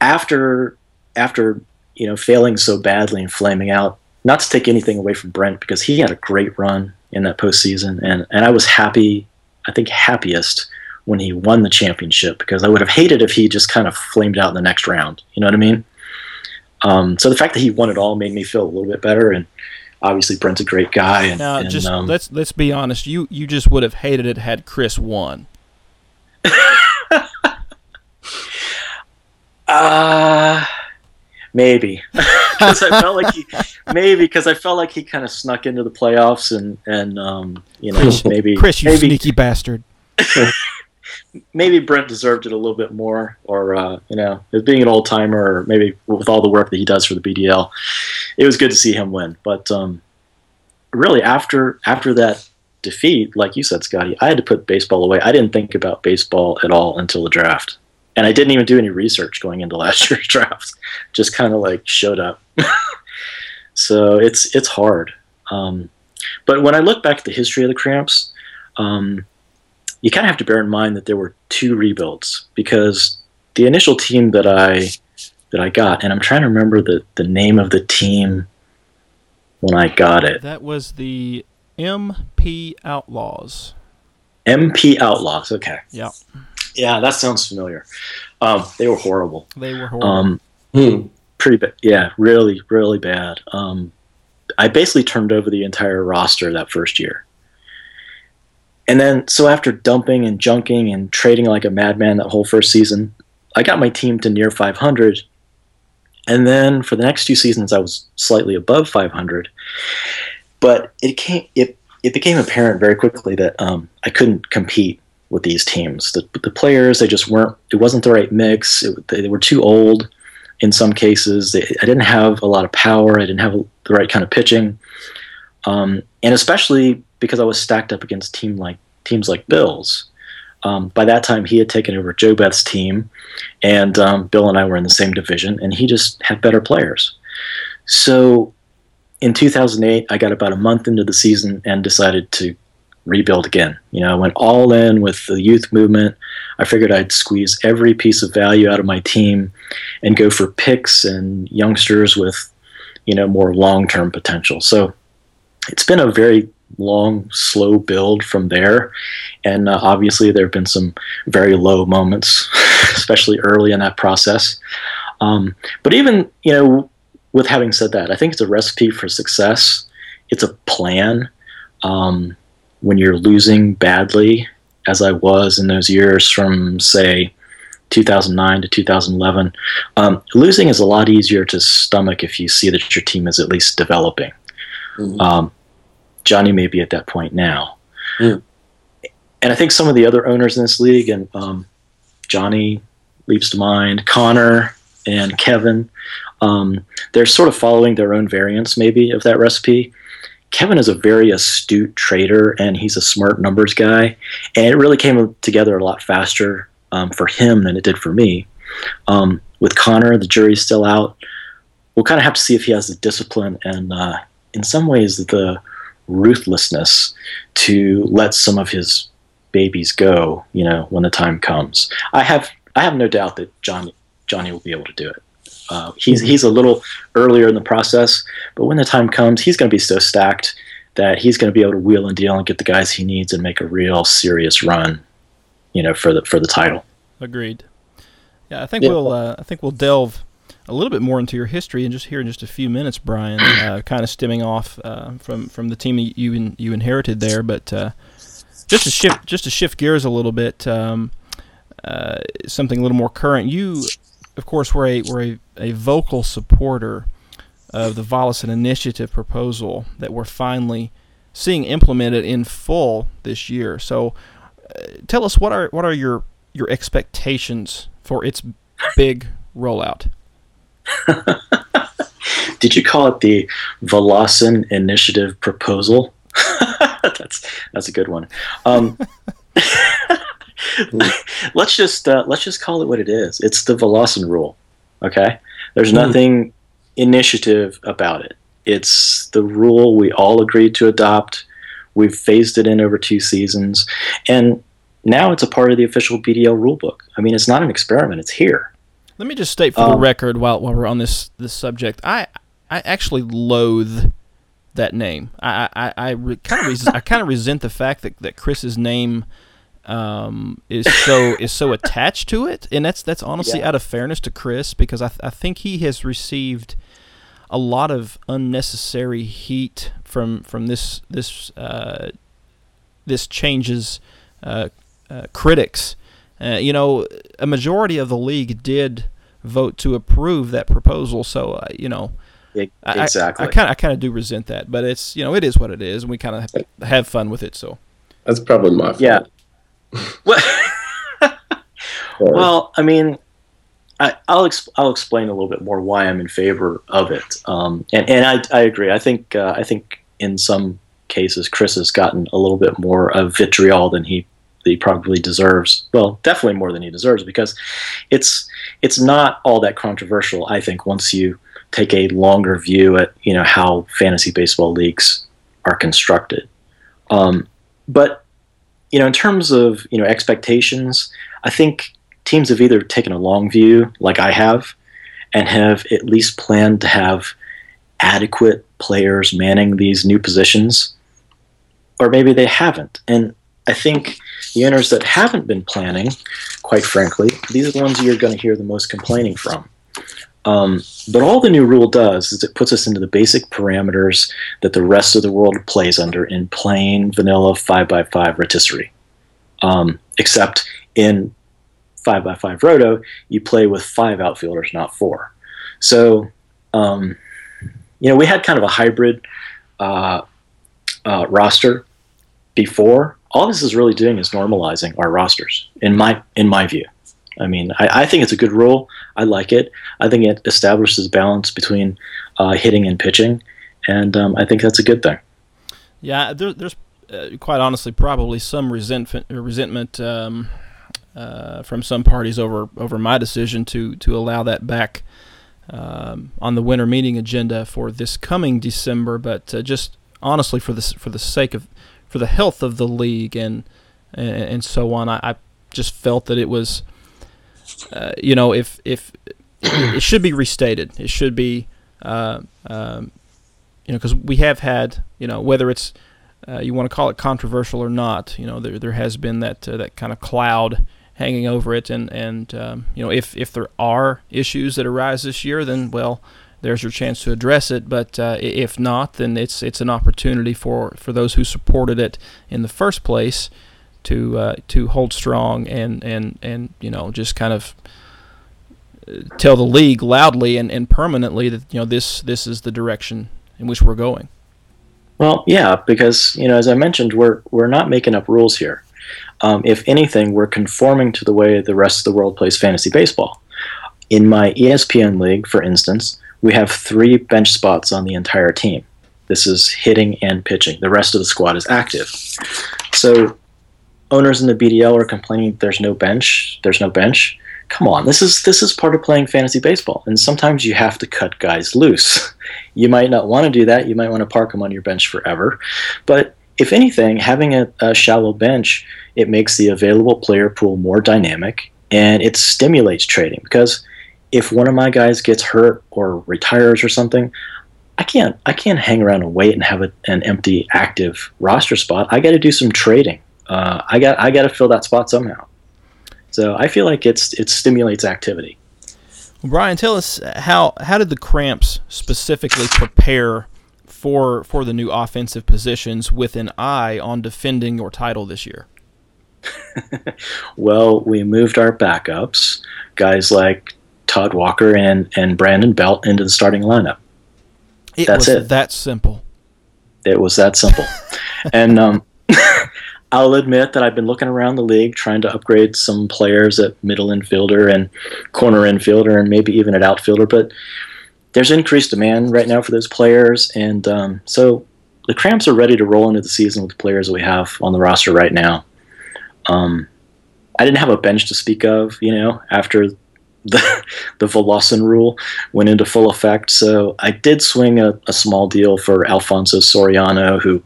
after after you know failing so badly and flaming out. Not to take anything away from Brent because he had a great run in that postseason, and and I was happy. I think happiest when he won the championship because I would have hated if he just kind of flamed out in the next round. You know what I mean? Um, so the fact that he won it all made me feel a little bit better, and obviously Brent's a great guy. And, Now, and, just um, let's let's be honest. You you just would have hated it had Chris won. Uh maybe. Because I felt like he maybe because I felt like he kind of snuck into the playoffs and and um you know maybe Chris, you maybe sneaky bastard. maybe Brent deserved it a little bit more or uh, you know as being an old timer or maybe with all the work that he does for the BDL it was good to see him win. But um really after after that defeat like you said Scotty I had to put baseball away. I didn't think about baseball at all until the draft and I didn't even do any research going into last year's draft. Just kind of like showed up. so it's it's hard. Um, but when I look back at the history of the Cramps, um, you kind of have to bear in mind that there were two rebuilds because the initial team that I that I got, and I'm trying to remember the the name of the team when I got it. That was the MP Outlaws. MP Outlaws. Okay. Yeah, Yeah, that sounds familiar. Um, they were horrible. they were horrible. Um, Hmm. pretty bad. Yeah, really, really bad. Um, I basically turned over the entire roster that first year. And then, so after dumping and junking and trading like a madman that whole first season, I got my team to near 500. And then for the next two seasons, I was slightly above 500. But it came, it, it became apparent very quickly that um, I couldn't compete with these teams. The, the players, they just weren't, it wasn't the right mix. It, they were too old in some cases. They, I didn't have a lot of power. I didn't have the right kind of pitching, um, and especially because I was stacked up against team like teams like Bills. Um, by that time, he had taken over Joe Beth's team, and um, Bill and I were in the same division, and he just had better players. So, in 2008, I got about a month into the season and decided to rebuild again. You know, I went all in with the youth movement. I figured I'd squeeze every piece of value out of my team and go for picks and youngsters with, you know, more long-term potential. So it's been a very long, slow build from there. And uh, obviously there have been some very low moments, especially early in that process. Um, but even, you know, with having said that, I think it's a recipe for success. It's a plan. Um, when you're losing badly, as I was in those years from, say, 2009 to 2011, um, losing is a lot easier to stomach if you see that your team is at least developing. Mhm. Um, Johnny may be at that point now. And I think some of the other owners in this league, and um, Johnny leaps to mind, Connor and Kevin, um, they're sort of following their own variants, maybe, of that recipe. Kevin is a very astute trader and he's a smart numbers guy. And it really came together a lot faster um, for him than it did for me. Um, with Connor, the jury's still out. We'll kind of have to see if he has the discipline and, uh, in some ways, the ruthlessness to let some of his babies go. You know, when the time comes. I have I have no doubt that Johnny Johnny will be able to do it. Uh, he's he's a little earlier in the process, but when the time comes, he's going to be so stacked that he's going to be able to wheel and deal and get the guys he needs and make a real serious run, you know, for the for the title. Agreed. Yeah, I think Yeah. we'll uh, I think we'll delve a little bit more into your history and just here in just a few minutes, Brian. Uh, kind of stemming off uh, from from the team you you, in, you inherited there, but uh, just to shift just to shift gears a little bit, um, uh, something a little more current. You, of course, were a were a, a vocal supporter of the Volleson Initiative proposal that we're finally seeing implemented in full this year. So, uh, tell us what are what are your your expectations for its big rollout? Did you call it the Volleson Initiative proposal? that's that's a good one. Um, let's just uh, let's just call it what it is. It's the Volleson rule. Okay, there's nothing initiative about it. It's the rule we all agreed to adopt. We've phased it in over two seasons, and now it's a part of the official BDL rulebook. I mean, it's not an experiment; it's here. Let me just state for Um, the record, while while we're on this this subject, I I actually loathe that name. I I, I re, kind of res- I kind of resent the fact that, that Chris's name um, is so is so attached to it, and that's that's honestly Yeah. out of fairness to Chris because I th- I think he has received a lot of unnecessary heat from from this this uh, this changes uh, uh, critics. Uh, you know, a majority of the league did vote to approve that proposal, so uh, you know. I- I- exactly. I kind of I kind of do resent that, but it's you know it is what it is, and we kind of have, have fun with it. So That's probably my fault. Yeah. Well, well, I mean, I, I'll ex- I'll explain a little bit more why I'm in favor of it. Um, and and I, I agree. I think uh, I think in some cases Chris has gotten a little bit more of vitriol than he he probably deserves. Well, definitely more than he deserves because it's it's not all that controversial. I think once you take a longer view at you know how fantasy baseball leagues are constructed. Um, but you know, in terms of you know expectations, I think teams have either taken a long view, like I have, and have at least planned to have adequate players manning these new positions, or maybe they haven't. And I think the owners that haven't been planning, quite frankly, these are the ones you're going to hear the most complaining from. Um, but all the new rule does is it puts us into the basic parameters that the rest of the world plays under in plain vanilla 5x5 rotisserie. Um, except in 5x5 roto, you play with five outfielders, not four. So, um, you know, we had kind of a hybrid uh, uh, roster before. All this is really doing is normalizing our rosters, in my in my view. I mean, I, I think it's a good rule. I like it. I think it establishes balance between uh, hitting and pitching, and um, I think that's a good thing. yeah, there, there's uh, quite honestly probably some resentment resentment um, uh, from some parties over over my decision to to allow that back um, on the winter meeting agenda for this coming December. But uh, just honestly, for the for the sake of for the health of the league and and, and so on, I, I just felt that it was. Uh, you know, if if it should be restated, it should be, uh, um, you know, because we have had, you know, whether it's uh, you want to call it controversial or not, you know, there there has been that uh, that kind of cloud hanging over it, and and um, you know, if if there are issues that arise this year, then well, there's your chance to address it. But uh, if not, then it's it's an opportunity for for those who supported it in the first place to uh, to hold strong and and and you know just kind of uh, tell the league loudly and, and permanently that you know this this is the direction in which we're going. Well, yeah, because you know, as I mentioned, we're we're not making up rules here. Um, if anything, we're conforming to the way the rest of the world plays fantasy baseball. In my ESPN league, for instance, we have three bench spots on the entire team. This is hitting and pitching. The rest of the squad is active. So, owners in the BDL are complaining there's no bench. There's no bench. Come on, this is this is part of playing fantasy baseball, and sometimes you have to cut guys loose. You might not want to do that. You might want to park them on your bench forever. But if anything, having a, a shallow bench, it makes the available player pool more dynamic and it stimulates trading. Because if one of my guys gets hurt or retires or something, I can't I can't hang around and wait and have a, an empty active roster spot. I got to do some trading. Uh, I got I got to fill that spot somehow. So I feel like it's it stimulates activity. Well, Brian, tell us how how did the cramps specifically prepare for for the new offensive positions with an eye on defending your title this year? well, we moved our backups, guys like Todd Walker and, and Brandon Belt, into the starting lineup. It That's was it. that simple. It was that simple. and um, I'll admit that I've been looking around the league trying to upgrade some players at middle infielder and corner infielder and maybe even at outfielder, but there's increased demand right now for those players. And um, so the Cramps are ready to roll into the season with the players that we have on the roster right now. Um, I didn't have a bench to speak of, you know, after the the Volossin rule went into full effect. So I did swing a, a small deal for Alfonso Soriano, who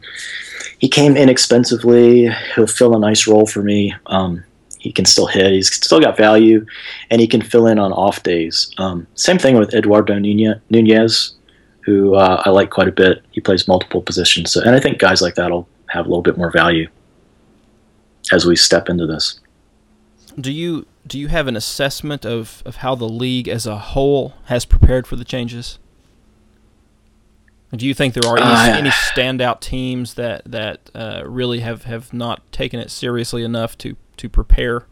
he came inexpensively. He'll fill a nice role for me. Um, he can still hit. He's still got value, and he can fill in on off days. Um, same thing with Eduardo Nunez, who uh, I like quite a bit. He plays multiple positions, so, and I think guys like that will have a little bit more value as we step into this. Do you do you have an assessment of, of how the league as a whole has prepared for the changes? Do you think there are any, Uh, any standout teams that that uh, really have, have not taken it seriously enough to, to prepare?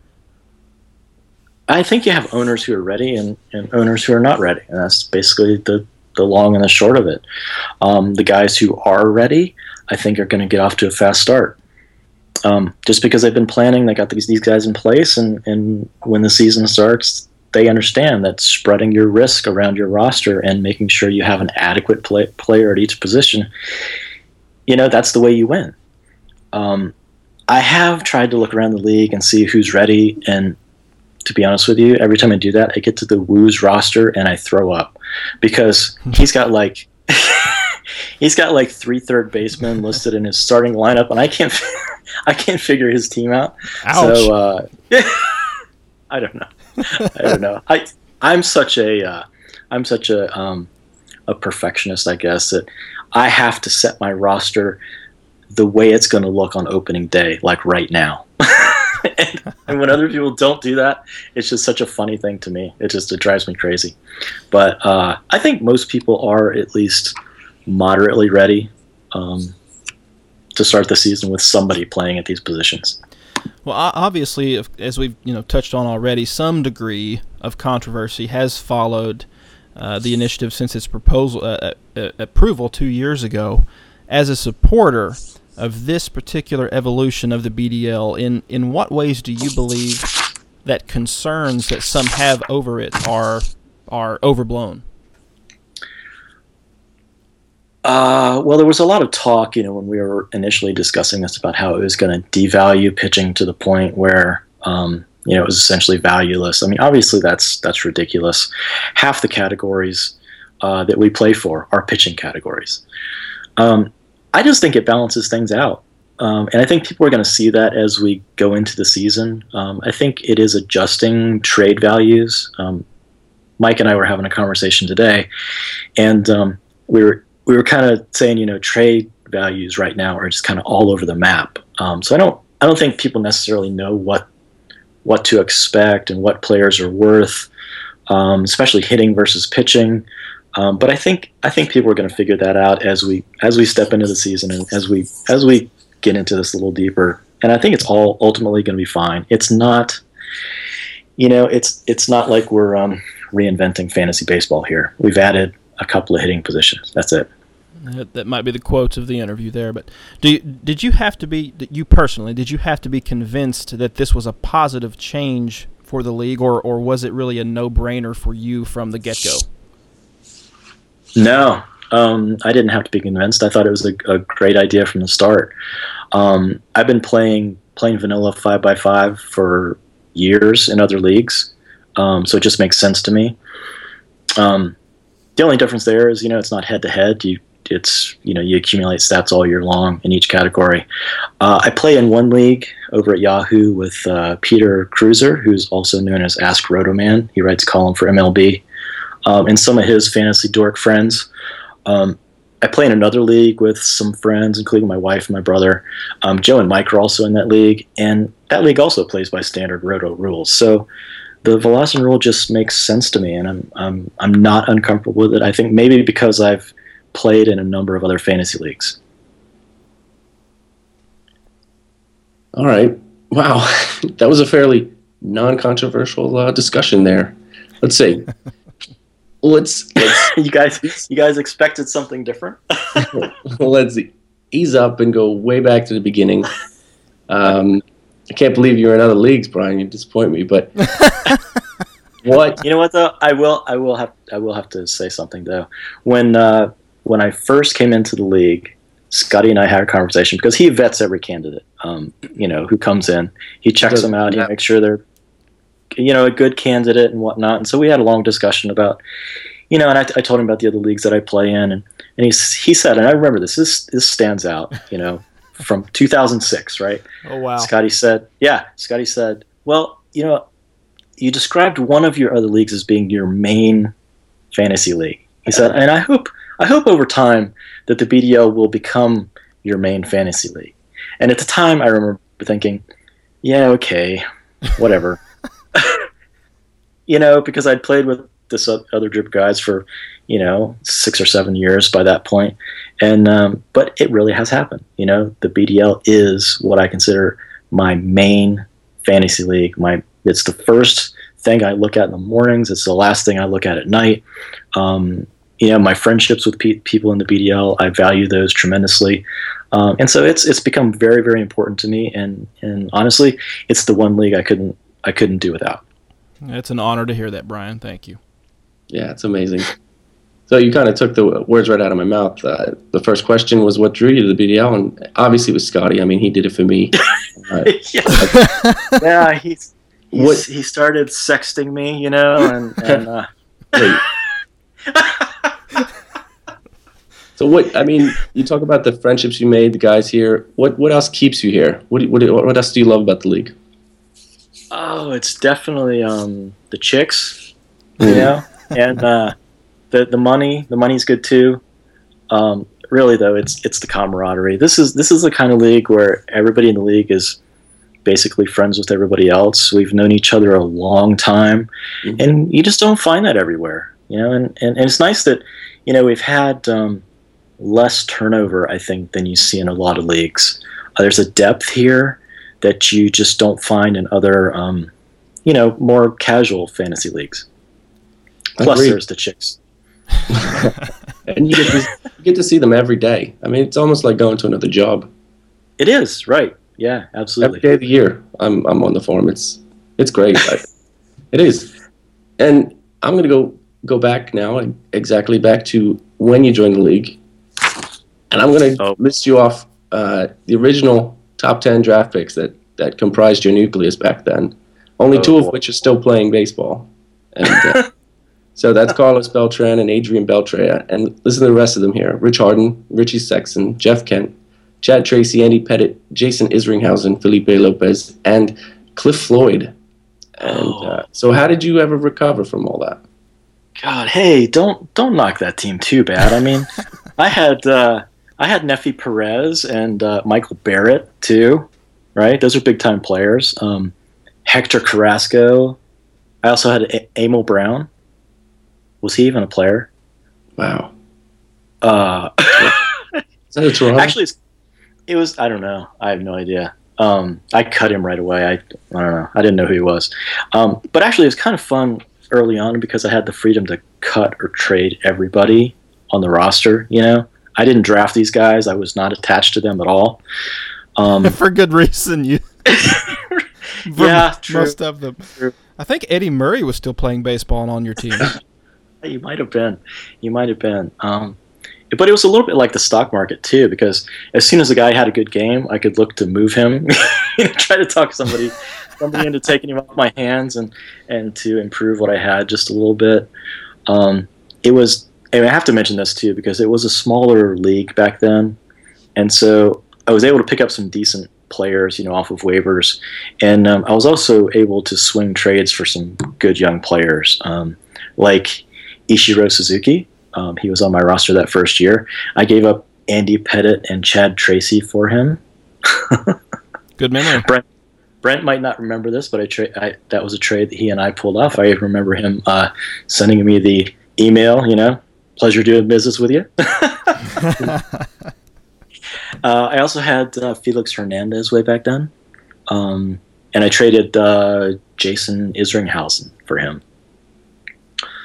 I think you have owners who are ready and, and owners who are not ready, and that's basically the, the long and the short of it. Um, the guys who are ready, I think, are going to get off to a fast start. Um, just because they've been planning, they got these these guys in place, and, and when the season starts, they understand that spreading your risk around your roster and making sure you have an adequate play, player at each position, you know, that's the way you win. Um, I have tried to look around the league and see who's ready, and to be honest with you, every time I do that, I get to the Woos roster and I throw up because he's got like he's got like three third basemen listed in his starting lineup, and I can't I can't figure his team out. Ouch. So uh, I don't know. I don't know. I I'm such a uh, I'm such a um, a perfectionist, I guess that I have to set my roster the way it's going to look on opening day, like right now. and, and when other people don't do that, it's just such a funny thing to me. It just it drives me crazy. But uh, I think most people are at least moderately ready um, to start the season with somebody playing at these positions. Well, obviously, as we've you know touched on already, some degree of controversy has followed uh, the initiative since its proposal uh, uh, approval two years ago. As a supporter of this particular evolution of the BDL, in in what ways do you believe that concerns that some have over it are are overblown? Uh, well, there was a lot of talk, you know, when we were initially discussing this about how it was going to devalue pitching to the point where, um, you know, it was essentially valueless. I mean, obviously that's that's ridiculous. Half the categories uh, that we play for are pitching categories. Um, I just think it balances things out. Um, and I think people are going to see that as we go into the season. Um, I think it is adjusting trade values. Um, Mike and I were having a conversation today, and um, we were we were kind of saying, you know, trade values right now are just kind of all over the map. Um, so I don't I don't think people necessarily know what what to expect and what players are worth, um, especially hitting versus pitching. Um, but I think I think people are going to figure that out as we as we step into the season and as we as we get into this a little deeper. And I think it's all ultimately going to be fine. It's not, you know, it's it's not like we're um, reinventing fantasy baseball here. We've added a couple of hitting positions. That's it. That, that might be the quotes of the interview there, but do you, did you have to be you personally did you have to be convinced that this was a positive change for the league, or or was it really a no brainer for you from the get go? No, um, I didn't have to be convinced. I thought it was a, a great idea from the start. Um, I've been playing playing vanilla five by five for years in other leagues, um, so it just makes sense to me. Um, the only difference there is, you know, it's not head to head. You it's you know you accumulate stats all year long in each category. Uh, I play in one league over at Yahoo with uh, Peter Kreutzer, who's also known as Ask Rotoman. He writes a column for MLB, um, and some of his fantasy dork friends. Um, I play in another league with some friends, including my wife and my brother. Um, Joe and Mike are also in that league, and that league also plays by standard roto rules. So the Velocin rule just makes sense to me, and I'm I'm I'm not uncomfortable with it. I think maybe because I've played in a number of other fantasy leagues. All right. Wow, that was a fairly non-controversial uh, discussion there. Let's see. let's let's you guys, you guys expected something different. let's ease up and go way back to the beginning. Um, I can't believe you're in other leagues, Brian. You disappoint me, but what? You know what though? I will. I will have. I will have to say something though. When uh, when I first came into the league, Scotty and I had a conversation because he vets every candidate. Um, you know who comes in. He checks them out. He makes sure they're you know a good candidate and whatnot. And so we had a long discussion about you know, and I, I told him about the other leagues that I play in, and and he he said, and I remember this. This this stands out. You know. From 2006, right? Oh wow! Scotty said, "Yeah." Scotty said, "Well, you know, you described one of your other leagues as being your main fantasy league. He said, and I hope I hope over time that the BDL will become your main fantasy league. And at the time, I remember thinking, yeah, okay, whatever. you know, because I'd played with this other group of guys for, you know, six or seven years by that point. and um, but it really has happened. You know, the BDL is what I consider my main fantasy league, my it's the first thing I look at in the mornings. It's the last thing I look at at night. Um, you know, my friendships with pe- people in the BDL, I value those tremendously. Um, and so it's it's become very very important to me. And and honestly, it's the one league I couldn't I couldn't do without. It's an honor to hear that, Brian. Thank you. Yeah, it's amazing. So you kind of took the words right out of my mouth. Uh, the first question was, "What drew you to the BDL?" And obviously, it was Scotty. I mean, he did it for me. Uh, yeah, yeah he's what he started sexting me, you know, and, and uh, so what? I mean, you talk about the friendships you made, the guys here. What what else keeps you here? What what what else do you love about the league? Oh, it's definitely um, the chicks, you mm. know, and uh, the the money. The money's good too. Um, really, though, it's it's the camaraderie. This is this is the kind of league where everybody in the league is basically friends with everybody else. We've known each other a long time, mm-hmm. and you just don't find that everywhere. You know, and, and, and it's nice that you know we've had um, less turnover, I think, than you see in a lot of leagues. Uh, there's a depth here that you just don't find in other, um, you know, more casual fantasy leagues. Plus, Agreed. there's the chicks. and you get, to, you get to see them every day. I mean, it's almost like going to another job. It is right. Yeah, absolutely. Every day of the year, I'm I'm on the farm. It's it's great. it is, and I'm gonna go go back now exactly back to when you joined the league, and I'm gonna oh. list you off uh, the original top ten draft picks that that comprised your nucleus back then. Only oh, two of which are still playing baseball, and. Uh, So that's Carlos Beltran and Adrian Beltre. And listen to the rest of them here Rich Harden, Richie Sexson, Jeff Kent, Chad Tracy, Andy Pettitte, Jason Isringhausen, Felipe Lopez, and Cliff Floyd. And oh. uh, so, how did you ever recover from all that? God, hey, don't don't knock that team too bad. I mean, I had uh, I had Neifi Perez and uh, Michael Barrett too, right? Those are big time players. Um, Hector Carrasco. I also had a- Emil Brown. Was he even a player? Wow. Uh, Is that a Actually, it's it was I don't know. I have no idea. Um, I cut him right away. I, I don't know. I didn't know who he was. Um, but actually, it was kind of fun early on because I had the freedom to cut or trade everybody on the roster. You know, I didn't draft these guys. I was not attached to them at all. Um, For good reason. You. yeah, true. most of them. True. I think Eddie Murray was still playing baseball on your team. you might have been. You might have been. Um, but it was a little bit like the stock market too, because as soon as a guy had a good game, I could look to move him, try to talk somebody somebody into taking him off my hands and and to improve what I had just a little bit. Um, it was, and I have to mention this too because it was a smaller league back then, and so I was able to pick up some decent players, you know, off of waivers, and um, I was also able to swing trades for some good young players, um, like Ichiro Suzuki um, he was on my roster that first year. I gave up Andy Pettitte and Chad Tracy for him. Good memory. Brent, Brent might not remember this, but I, tra- I, that was a trade that he and I pulled off. I remember him uh, sending me the email. You know, pleasure doing business with you. Uh, I also had uh, Felix Hernandez way back then, um, and I traded uh, Jason Isringhausen for him.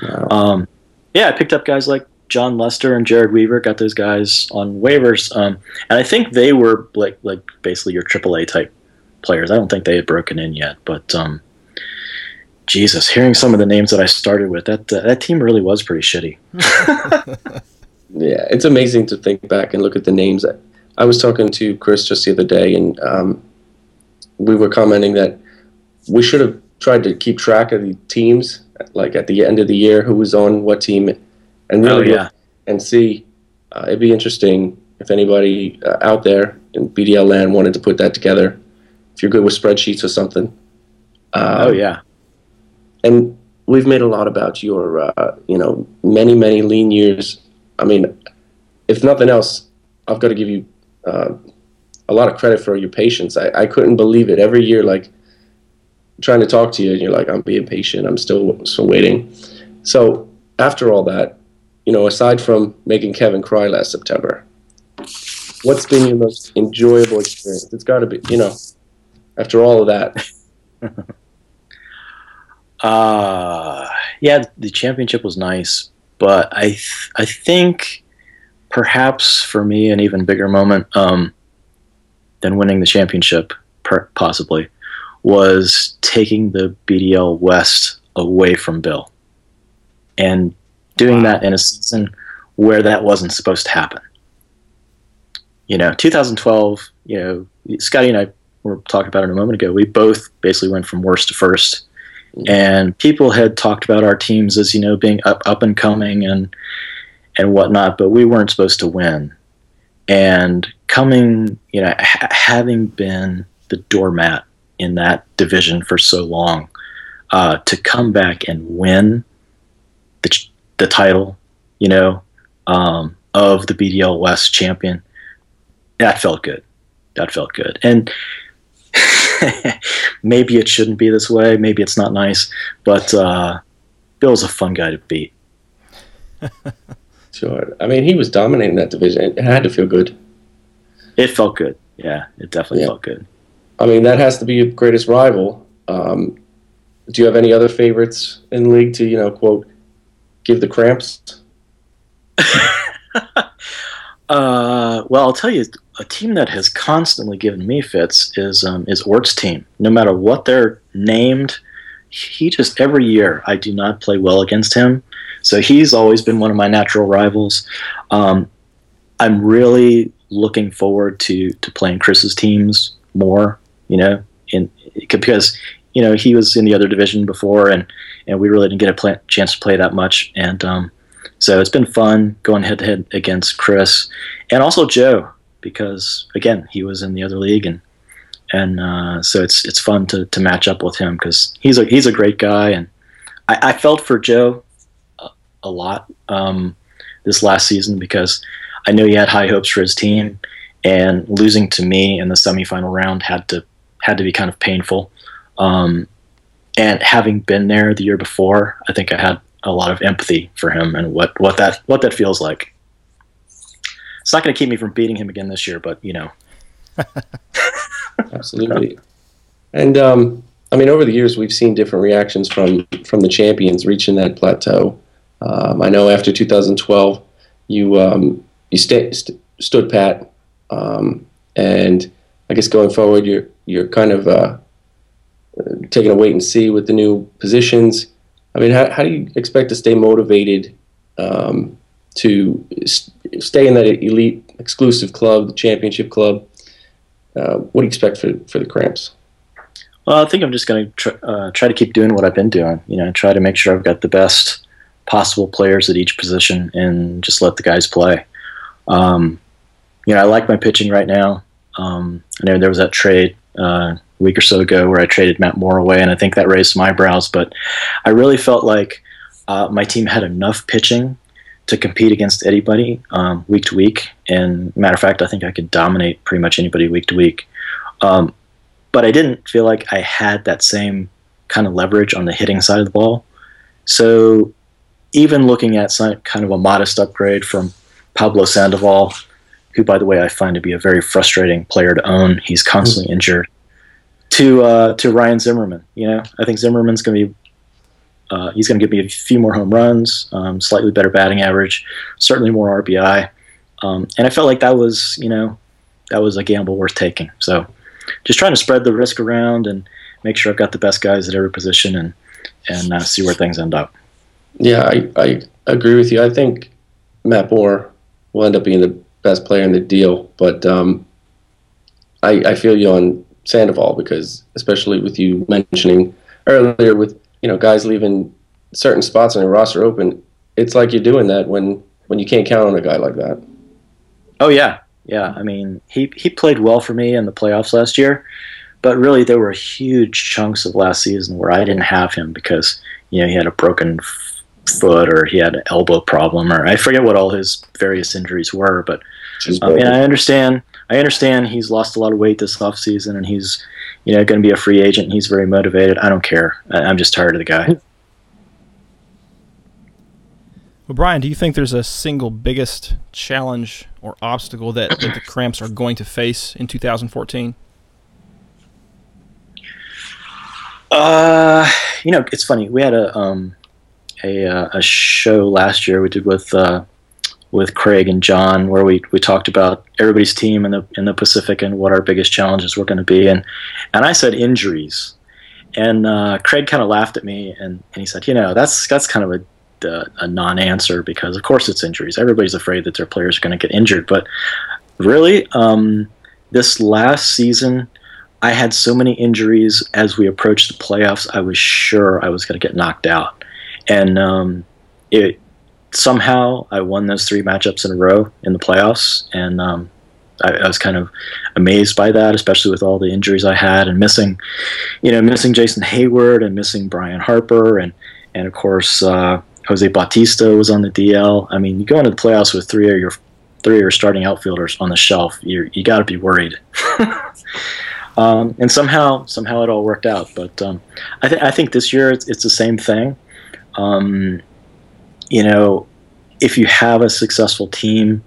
Wow. Um, yeah, I picked up guys like Jon Lester and Jered Weaver. Got those guys on waivers, um, and I think they were like like basically your AAA type players. I don't think they had broken in yet, but um, Jesus, hearing some of the names that I started with, that uh, that team really was pretty shitty. Yeah, it's amazing to think back and look at the names. I was talking to Chris just the other day, and um, we were commenting that we should have tried to keep track of the teams, like at the end of the year, who was on what team, and Oh really yeah, and see. Uh, it'd be interesting if anybody uh, out there in BDL land wanted to put that together. If you're good with spreadsheets or something. Um, oh yeah. And we've made a lot about your uh, you know many many lean years. I mean if nothing else i've got to give you uh, a lot of credit for your patience. I, I couldn't believe it. Every year like trying to talk to you and you're like i'm being patient. I'm still still waiting. So after all that you know aside from making kevin cry last september what's been your most enjoyable experience? It's got to be you know after all of that Uh, yeah, the championship was nice, but I th- I think perhaps for me an even bigger moment um, than winning the championship, per- possibly, was taking the BDL West away from Bill, and doing that in a season where that wasn't supposed to happen. You know, 2012. You know, Scotty and I were talking about it a moment ago. We both basically went from worst to first and people had talked about our teams as you know being up up and coming and and whatnot, but we weren't supposed to win. And coming, you know, ha- having been the doormat in that division for so long, uh, to come back and win the ch- the title, you know, um, of the BDL West champion, that felt good. That felt good. And maybe it shouldn't be this way. Maybe it's not nice, but uh, Bill's a fun guy to beat. Sure. I mean, he was dominating that division. It had to feel good. It felt good. Yeah, it definitely Yeah. felt good. I mean, that has to be your greatest rival. Um, do you have any other favorites in the league to, you know, quote, give the cramps? Uh, well, I'll tell you, a team that has constantly given me fits is um, is Ort's team. No matter what they're named, he just every year I do not play well against him. So he's always been one of my natural rivals. Um, I'm really looking forward to to playing Chris's teams more. You know, in because you know he was in the other division before, and and we really didn't get a chance to play that much. And um, so it's been fun going head to head against Chris and also Joe because again he was in the other league and and uh, so it's it's fun to, to match up with him because he's a he's a great guy and I, I felt for Joe a, a lot um, this last season because I knew he had high hopes for his team and losing to me in the semifinal round had to had to be kind of painful. Um, and having been there the year before I think I had a lot of empathy for him and what, what that what that feels like. It's not going to keep me from beating him again this year, but you know, Absolutely. And um, I mean, over the years, we've seen different reactions from from the champions reaching that plateau. Um, I know after 2012, you um, you sta st- stood pat, um, and I guess going forward, you're you're kind of uh, taking a wait and see with the new positions. I mean, how, how do you expect to stay motivated um, to s- stay in that elite exclusive club, the championship club? Uh, what do you expect for for the Cramps? well, I think I'm just going to tr- uh, try to keep doing what I've been doing. You know, try to make sure I've got the best possible players at each position and just let the guys play. Um, you know, I like my pitching right now. Um, I know there was that trade uh, week or so ago where I traded Matt Moore away, and I think that raised some eyebrows. But I really felt like uh, my team had enough pitching to compete against anybody um, week to week. And matter of fact, I think I could dominate pretty much anybody week to week. Um, but I didn't feel like I had that same kind of leverage on the hitting side of the ball. So even looking at some kind of a modest upgrade from Pablo Sandoval, who, by the way, I find to be a very frustrating player to own. He's constantly injured. To uh, to Ryan Zimmerman, you know, I think Zimmerman's going to be uh, he's going to give me a few more home runs, um, slightly better batting average, certainly more RBI, um, and I felt like that was you know that was a gamble worth taking. So just trying to spread the risk around and make sure I've got the best guys at every position and and uh, see where things end up. Yeah, I, I agree with you. I think Matt Moore will end up being the best player in the deal, but um, I, I feel you on Sandoval because, especially with you mentioning earlier, with you know guys leaving certain spots on your roster open, it's like you're doing that when when you can't count on a guy like that. Oh yeah, yeah. I mean, he he played well for me in the playoffs last year, but really there were huge chunks of last season where I didn't have him because you know he had a broken foot or he had an elbow problem or I forget what all his various injuries were. But I mean, I understand. I understand he's lost a lot of weight this offseason and he's you know going to be a free agent. and He's very motivated. I don't care. I'm just tired of the guy. Well, Brian, do you think there's a single biggest challenge or obstacle that, that the Cramps are going to face in 2014? Uh, you know, it's funny. We had a um, a, uh, a show last year we did with uh, with Craig and John where we, we talked about everybody's team in the in the Pacific and what our biggest challenges were going to be. And and I said injuries. And uh, Craig kind of laughed at me and, and he said you know that's that's kind of a a non-answer because of course it's injuries. Everybody's afraid that their players are going to get injured. But really um, this last season I had so many injuries as we approached the playoffs I was sure I was going to get knocked out. And um, it somehow I won those three matchups in a row in the playoffs, and um, I, I, was kind of amazed by that, especially with all the injuries I had and missing, you know, missing Jason Heyward and missing Bryce Harper, and and of course uh, Jose Bautista was on the DL. I mean, you go into the playoffs with three of your three of your starting outfielders on the shelf, you you got to be worried. um, and somehow somehow it all worked out, but um, I, th- I think this year it's, it's the same thing. Um, you know, if you have a successful team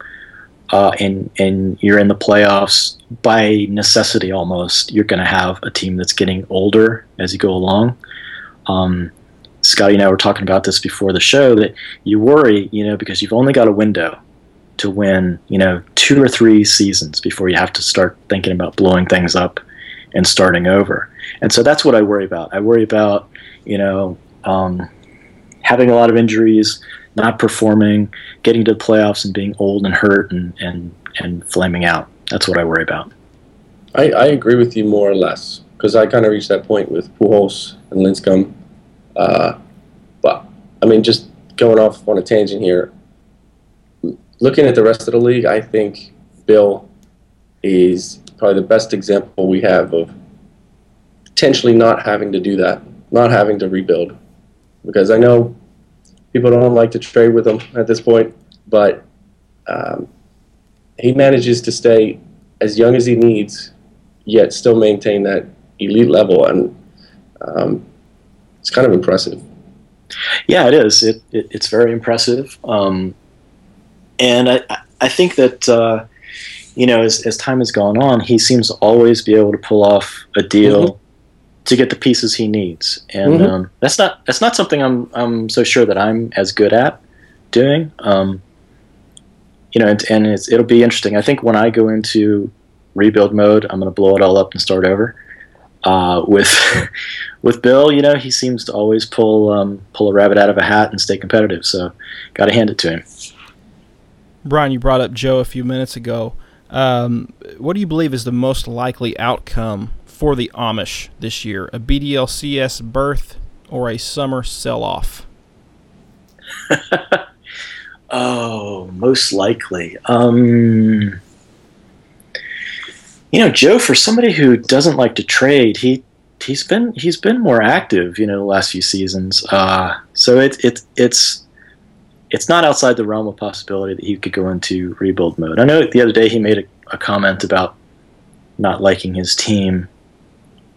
uh, and and you're in the playoffs, by necessity almost, you're going to have a team that's getting older as you go along. Um, Scotty and I were talking about this before the show that you worry, you know, because you've only got a window to win, you know, two or three seasons before you have to start thinking about blowing things up and starting over. And so that's what I worry about. I worry about, you know, um, having a lot of injuries, not performing, getting to the playoffs and being old and hurt and, and, and flaming out. That's what I worry about. I, I agree with you more or less because I kind of reached that point with Pujols and Lincecum. Uh, but I mean, just going off on a tangent here, looking at the rest of the league, I think Bill is probably the best example we have of potentially not having to do that, not having to rebuild. Because I know people don't like to trade with him at this point, but um, he manages to stay as young as he needs, yet still maintain that elite level, and um, it's kind of impressive. Yeah, it is. It, it it's very impressive, um, and I I think that. Uh, you know, as, as time has gone on, he seems to always be able to pull off a deal mm-hmm to get the pieces he needs, and mm-hmm. um, that's not that's not something I'm I'm so sure that I'm as good at doing. Um, you know, and, and it'll be interesting. I think when I go into rebuild mode, I'm going to blow it all up and start over. Uh, with with Bill, you know, he seems to always pull um, pull a rabbit out of a hat and stay competitive. So, got to hand it to him. Brian, you brought up Joe a few minutes ago. Um, what do you believe is the most likely outcome for the Amish this year? A BDLCS berth or a summer sell off? oh, most likely. Um, you know, Joe, for somebody who doesn't like to trade, he he's been he's been more active, you know, the last few seasons. Uh, so it, it it's it's not outside the realm of possibility that he could go into rebuild mode. I know the other day he made a, a comment about not liking his team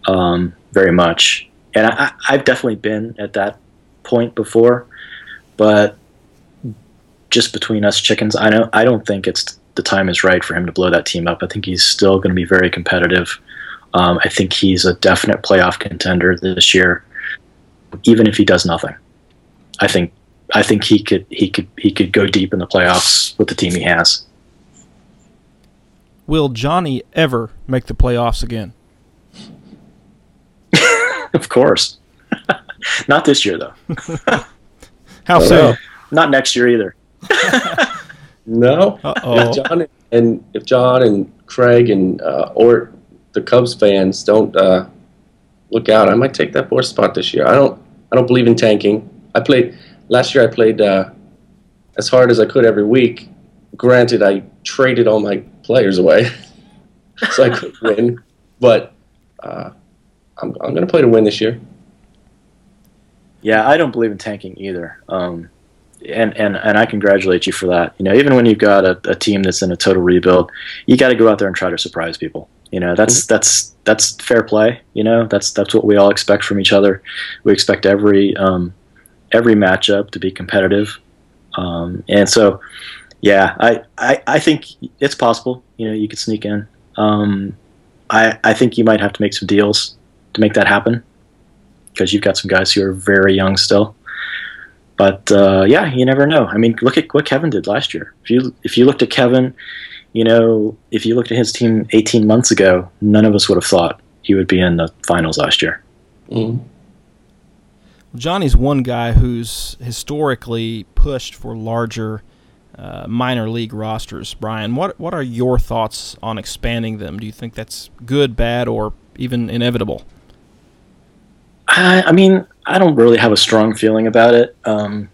um, very much. And I, I've definitely been at that point before, but just between us chickens, I don't I don't think it's the time is right for him to blow that team up. I think he's still going to be very competitive. Um, I think he's a definite playoff contender this year, even if he does nothing. I think I think he could he could he could go deep in the playoffs with the team he has. Will Johnny ever make the playoffs again? of course. Not this year though. How soon? Not next year either. No. Uh-oh. If John and if John and Craig and uh, or the Cubs fans don't uh, look out, I might take that fourth spot this year. I don't. I don't believe in tanking. I played last year. I played uh, as hard as I could every week. Granted, I traded all my players away, so I could win. But uh, I'm I'm going to play to win this year. Yeah, I don't believe in tanking either. Um, and, and, and I congratulate you for that. You know, even when you've got a, a team that's in a total rebuild, you got to go out there and try to surprise people. You know, that's that's that's fair play. You know, that's that's what we all expect from each other. We expect every um, every matchup to be competitive, um, and so yeah, I, I I think it's possible. You know, you could sneak in. Um, I I think you might have to make some deals to make that happen because you've got some guys who are very young still. But uh, yeah, you never know. I mean, look at what Kevin did last year. If you if you looked at Kevin, you know, if you looked at his team 18 months ago, none of us would have thought he would be in the finals last year. Mm. Johnny's one guy who's historically pushed for larger uh, minor league rosters. Brian, what what are your thoughts on expanding them? Do you think that's good, bad, or even inevitable? I, I mean, I don't really have a strong feeling about it. Um,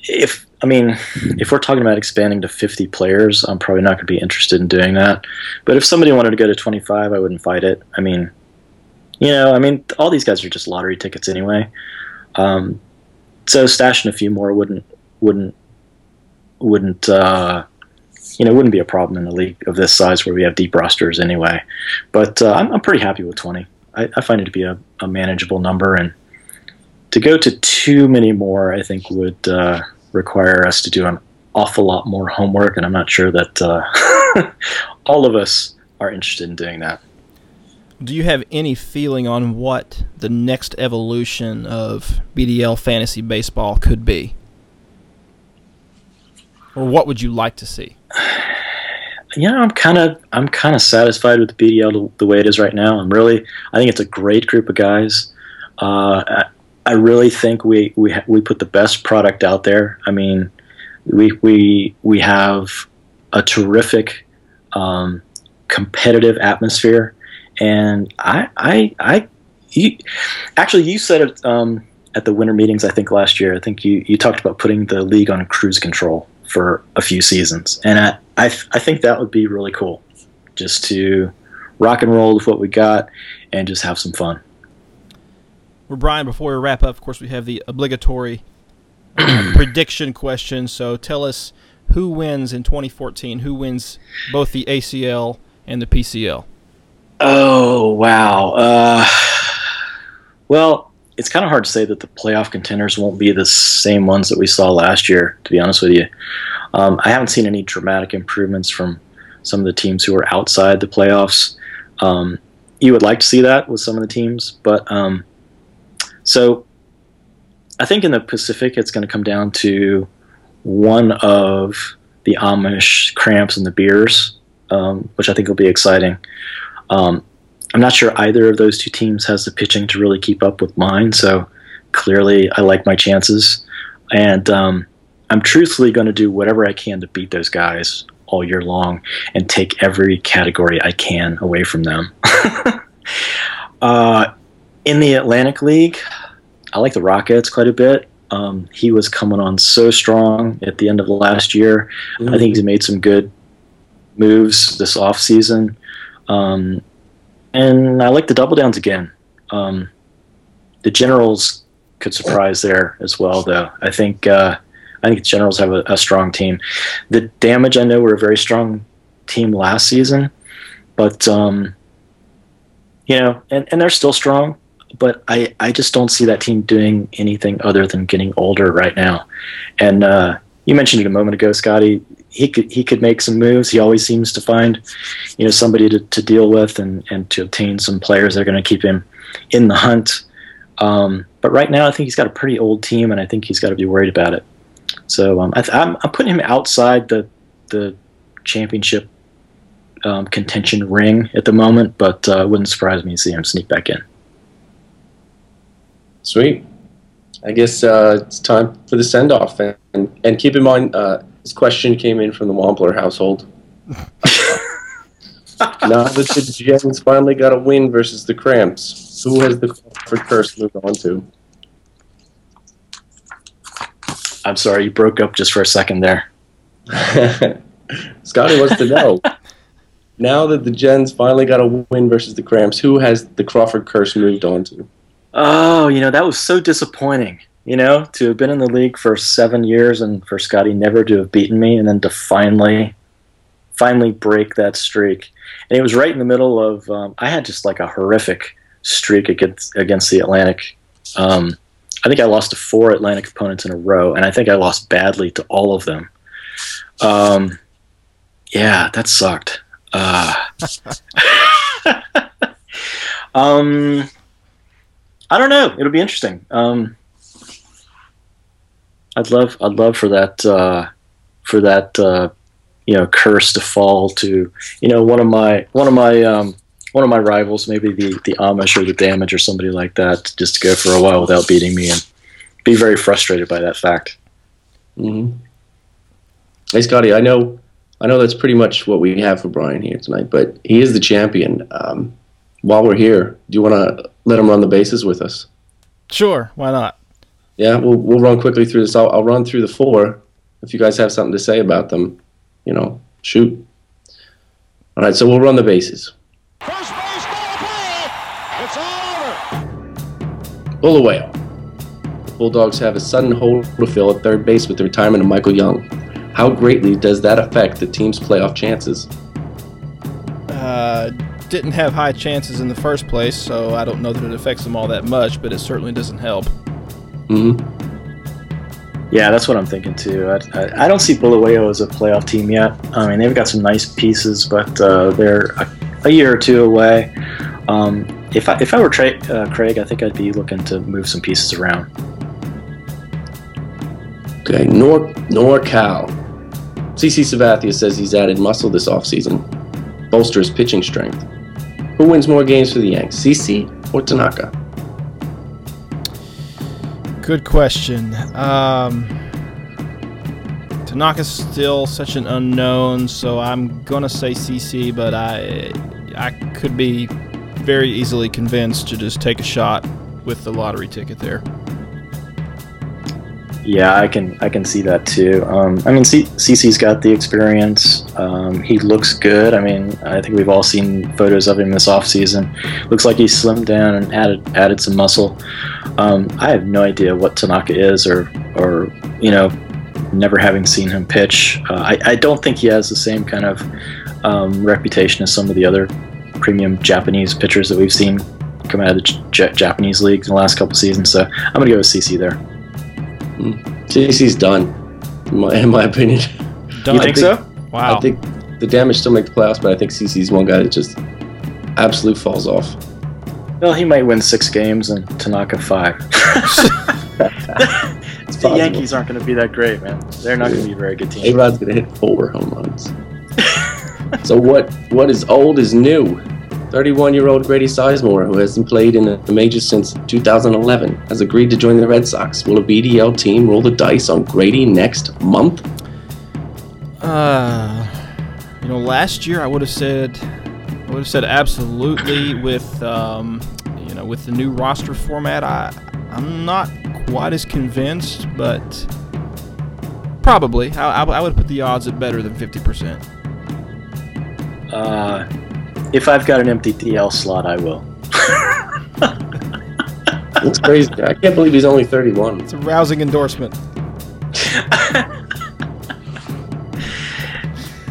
if I mean, if we're talking about expanding to 50 players, I'm probably not going to be interested in doing that. But if somebody wanted to go to 25, I wouldn't fight it. I mean, you know, I mean, all these guys are just lottery tickets anyway. Um, so stashing a few more wouldn't wouldn't wouldn't uh, you know wouldn't be a problem in a league of this size where we have deep rosters anyway. But uh, I'm, I'm pretty happy with 20. I, I find it to be a, a manageable number, and to go to too many more, I think would uh, require us to do an awful lot more homework, and I'm not sure that uh, all of us are interested in doing that. Do you have any feeling on what the next evolution of BDL fantasy baseball could be? Or what would you like to see? yeah, I'm kind of I'm kind of satisfied with the BDL the, way it is right now. I'm really I think it's a great group of guys. Uh, I, I really think we we we put the best product out there. I mean, we we we have a terrific um, competitive atmosphere, and I I I you, actually you said it um, at the winter meetings. I think last year. I think you you talked about putting the league on cruise control for a few seasons, and I I, I think that would be really cool, just to rock and roll with what we got and just have some fun. Well, Brian, before we wrap up, of course, we have the obligatory prediction question. So tell us who wins in 2014. Who wins both the ACL and the PCL? Oh wow. Uh, well, it's kind of hard to say that the playoff contenders won't be the same ones that we saw last year. To be honest with you, um, I haven't seen any dramatic improvements from some of the teams who are outside the playoffs. Um, you would like to see that with some of the teams, but um, so I think in the Pacific, it's going to come down to one of the Amish cramps and the beers, um, which I think will be exciting. Um, I'm not sure either of those two teams has the pitching to really keep up with mine, so clearly I like my chances. And um, I'm truthfully going to do whatever I can to beat those guys all year long and take every category I can away from them. uh, in the Atlantic League, I like the Rockets quite a bit. Um, he was coming on so strong at the end of last year. I think he's made some good moves this offseason. Um, and I like the double downs again. Um, the Generals could surprise there as well, though. I think uh, I think the Generals have a, a strong team. The Damage, I know, were a very strong team last season, but um, you know, and, and they're still strong. But I, I just don't see that team doing anything other than getting older right now. And uh, you mentioned it a moment ago, Scotty. He could he could make some moves. He always seems to find, you know, somebody to, to deal with and, and to obtain some players that are going to keep him in the hunt. Um, but right now, I think he's got a pretty old team, and I think he's got to be worried about it. So um, I am I'm putting him outside the the championship um, contention ring at the moment, but uh, wouldn't surprise me to see him sneak back in. Sweet. I guess uh, it's time for the send off. And, and, and, keep in mind, uh, this question came in from the Wampler household. now that the Jets finally got a win versus the Cramps, who has the Crawford curse moved on to? I'm sorry, you broke up just for a second there. Scotty wants to know. now that the Gens finally got a win versus the Cramps, who has the Crawford curse moved on to? Oh, you know, that was so disappointing. You know, to have been in the league for seven years and for Scotty never to have beaten me and then to finally, finally break that streak. And it was right in the middle of, um, I had just like a horrific streak against, against the Atlantic. Um, I think I lost to four Atlantic opponents in a row, and I think I lost badly to all of them. Um, yeah, that sucked. Uh, um, I don't know. It'll be interesting. Um, I'd love, I'd love for that, uh, for that, uh, you know, curse to fall to, you know, one of my, one of my, um, one of my rivals, maybe the the Amish or the Damage or somebody like that, just to go for a while without beating me and be very frustrated by that fact. Mm-hmm. Hey, Scotty, I know, I know that's pretty much what we have for Brian here tonight, but he is the champion. Um, while we're here, do you want to let him run the bases with us? Sure, why not? Yeah, we'll we'll run quickly through this. I'll, I'll run through the four. If you guys have something to say about them, you know, shoot. All right, so we'll run the bases. First base ball It's all over. Bulawayo. The Bulldogs have a sudden hole to fill at third base with the retirement of Michael Young. How greatly does that affect the team's playoff chances? Uh, didn't have high chances in the first place, so I don't know that it affects them all that much, but it certainly doesn't help. Hmm Yeah, that's what I'm thinking too. I, I, I, don't see Bulawayo as a playoff team yet. I mean, they've got some nice pieces, but uh, they're a, a, year or two away. Um, if I if I were Tra- uh, Craig, I think I'd be looking to move some pieces around. Okay, Nor NorCal. CC Sabathia says he's added muscle this offseason, bolsters pitching strength. Who wins more games for the Yanks, CC or Tanaka? Good question. Um, Tanaka's still such an unknown, so I'm gonna say CC, but I I could be very easily convinced to just take a shot with the lottery ticket there. Yeah, I can I can see that too. Um, I mean, CC's got the experience. Um, he looks good. I mean, I think we've all seen photos of him this off season. Looks like he's slimmed down and added added some muscle. Um, I have no idea what Tanaka is, or or you know, never having seen him pitch. Uh, I I don't think he has the same kind of um, reputation as some of the other premium Japanese pitchers that we've seen come out of the J- Japanese league in the last couple seasons. So I'm gonna go with CC there. CC's done, in my, in my opinion. Done. You think, think, so? Wow. I think the damage still make the playoffs, but I think CC's one guy that just absolute falls off. Well, he might win six games and Tanaka five. the Yankees aren't going to be that great, man. They're not going to be a very good team. A-Rod's going to hit four home runs. so what? What is old is new. 31-year-old Grady Sizemore, who hasn't played in the majors since 2011, has agreed to join the Red Sox. Will a BDL team roll the dice on Grady next month? Uh, you know, last year I would have said, I would have said absolutely with, um, you know, with the new roster format. I, I'm not quite as convinced, but probably. I, I would put the odds at better than 50%. Uh, if I've got an empty DL slot, I will. That's crazy. I can't believe he's only 31. It's a rousing endorsement.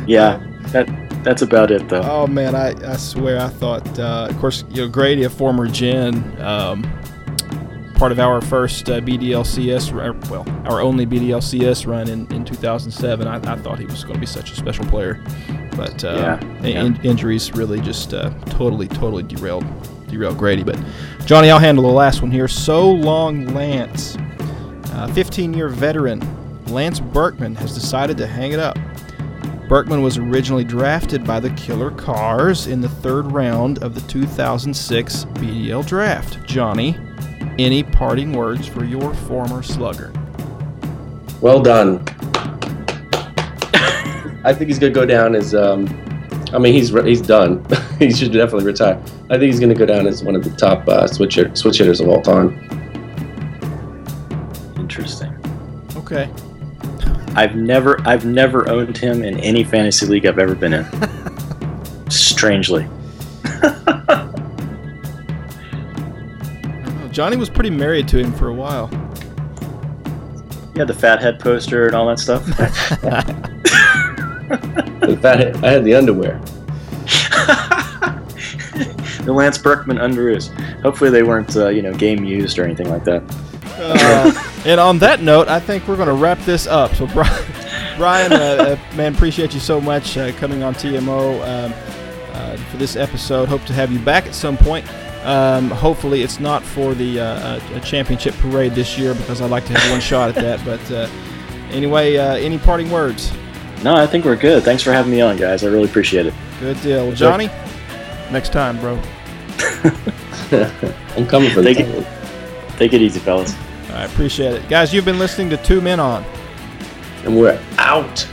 yeah, that that's about it though. Oh man, I, I swear I thought, uh, of course, you know, Grady, a former Gen, um, part of our first uh, BDLCS, or, well, our only BDLCS run in, in 2007. I, I thought he was going to be such a special player, but uh, Yeah, yeah. in- injuries really just uh, totally, totally derailed derailed Grady. But Johnny, I'll handle the last one here. So long, Lance, 15-year veteran Lance Berkman has decided to hang it up. Berkman was originally drafted by the Killer Cars in the third round of the 2006 BDL draft. Johnny, any parting words for your former slugger? Well done. I think he's gonna go down as. Um, I mean, he's re- he's done. he should definitely retire. I think he's gonna go down as one of the top uh, switch hit- switch hitters of all time. Interesting. Okay. I've never I've never owned him in any fantasy league I've ever been in. Strangely. Johnny was pretty married to him for a while. You had the fat head poster and all that stuff. In fact, I had the underwear. the Lance Berkman underoos. Hopefully they weren't uh, you know game used or anything like that. Uh, and on that note, I think we're going to wrap this up. So, Brian, Brian uh, uh, man, appreciate you so much uh, coming on TMO um, uh, for this episode. Hope to have you back at some point. Um, hopefully, it's not for the uh, uh, championship parade this year because I'd like to have one shot at that. But uh, anyway, uh, any parting words? No, I think we're good. Thanks for having me on, guys. I really appreciate it. Good deal. Well, Johnny, next time, bro. I'm coming for Thank you. title. Take it easy, fellas. I appreciate it. Guys, you've been listening to Two Men On. And we're out.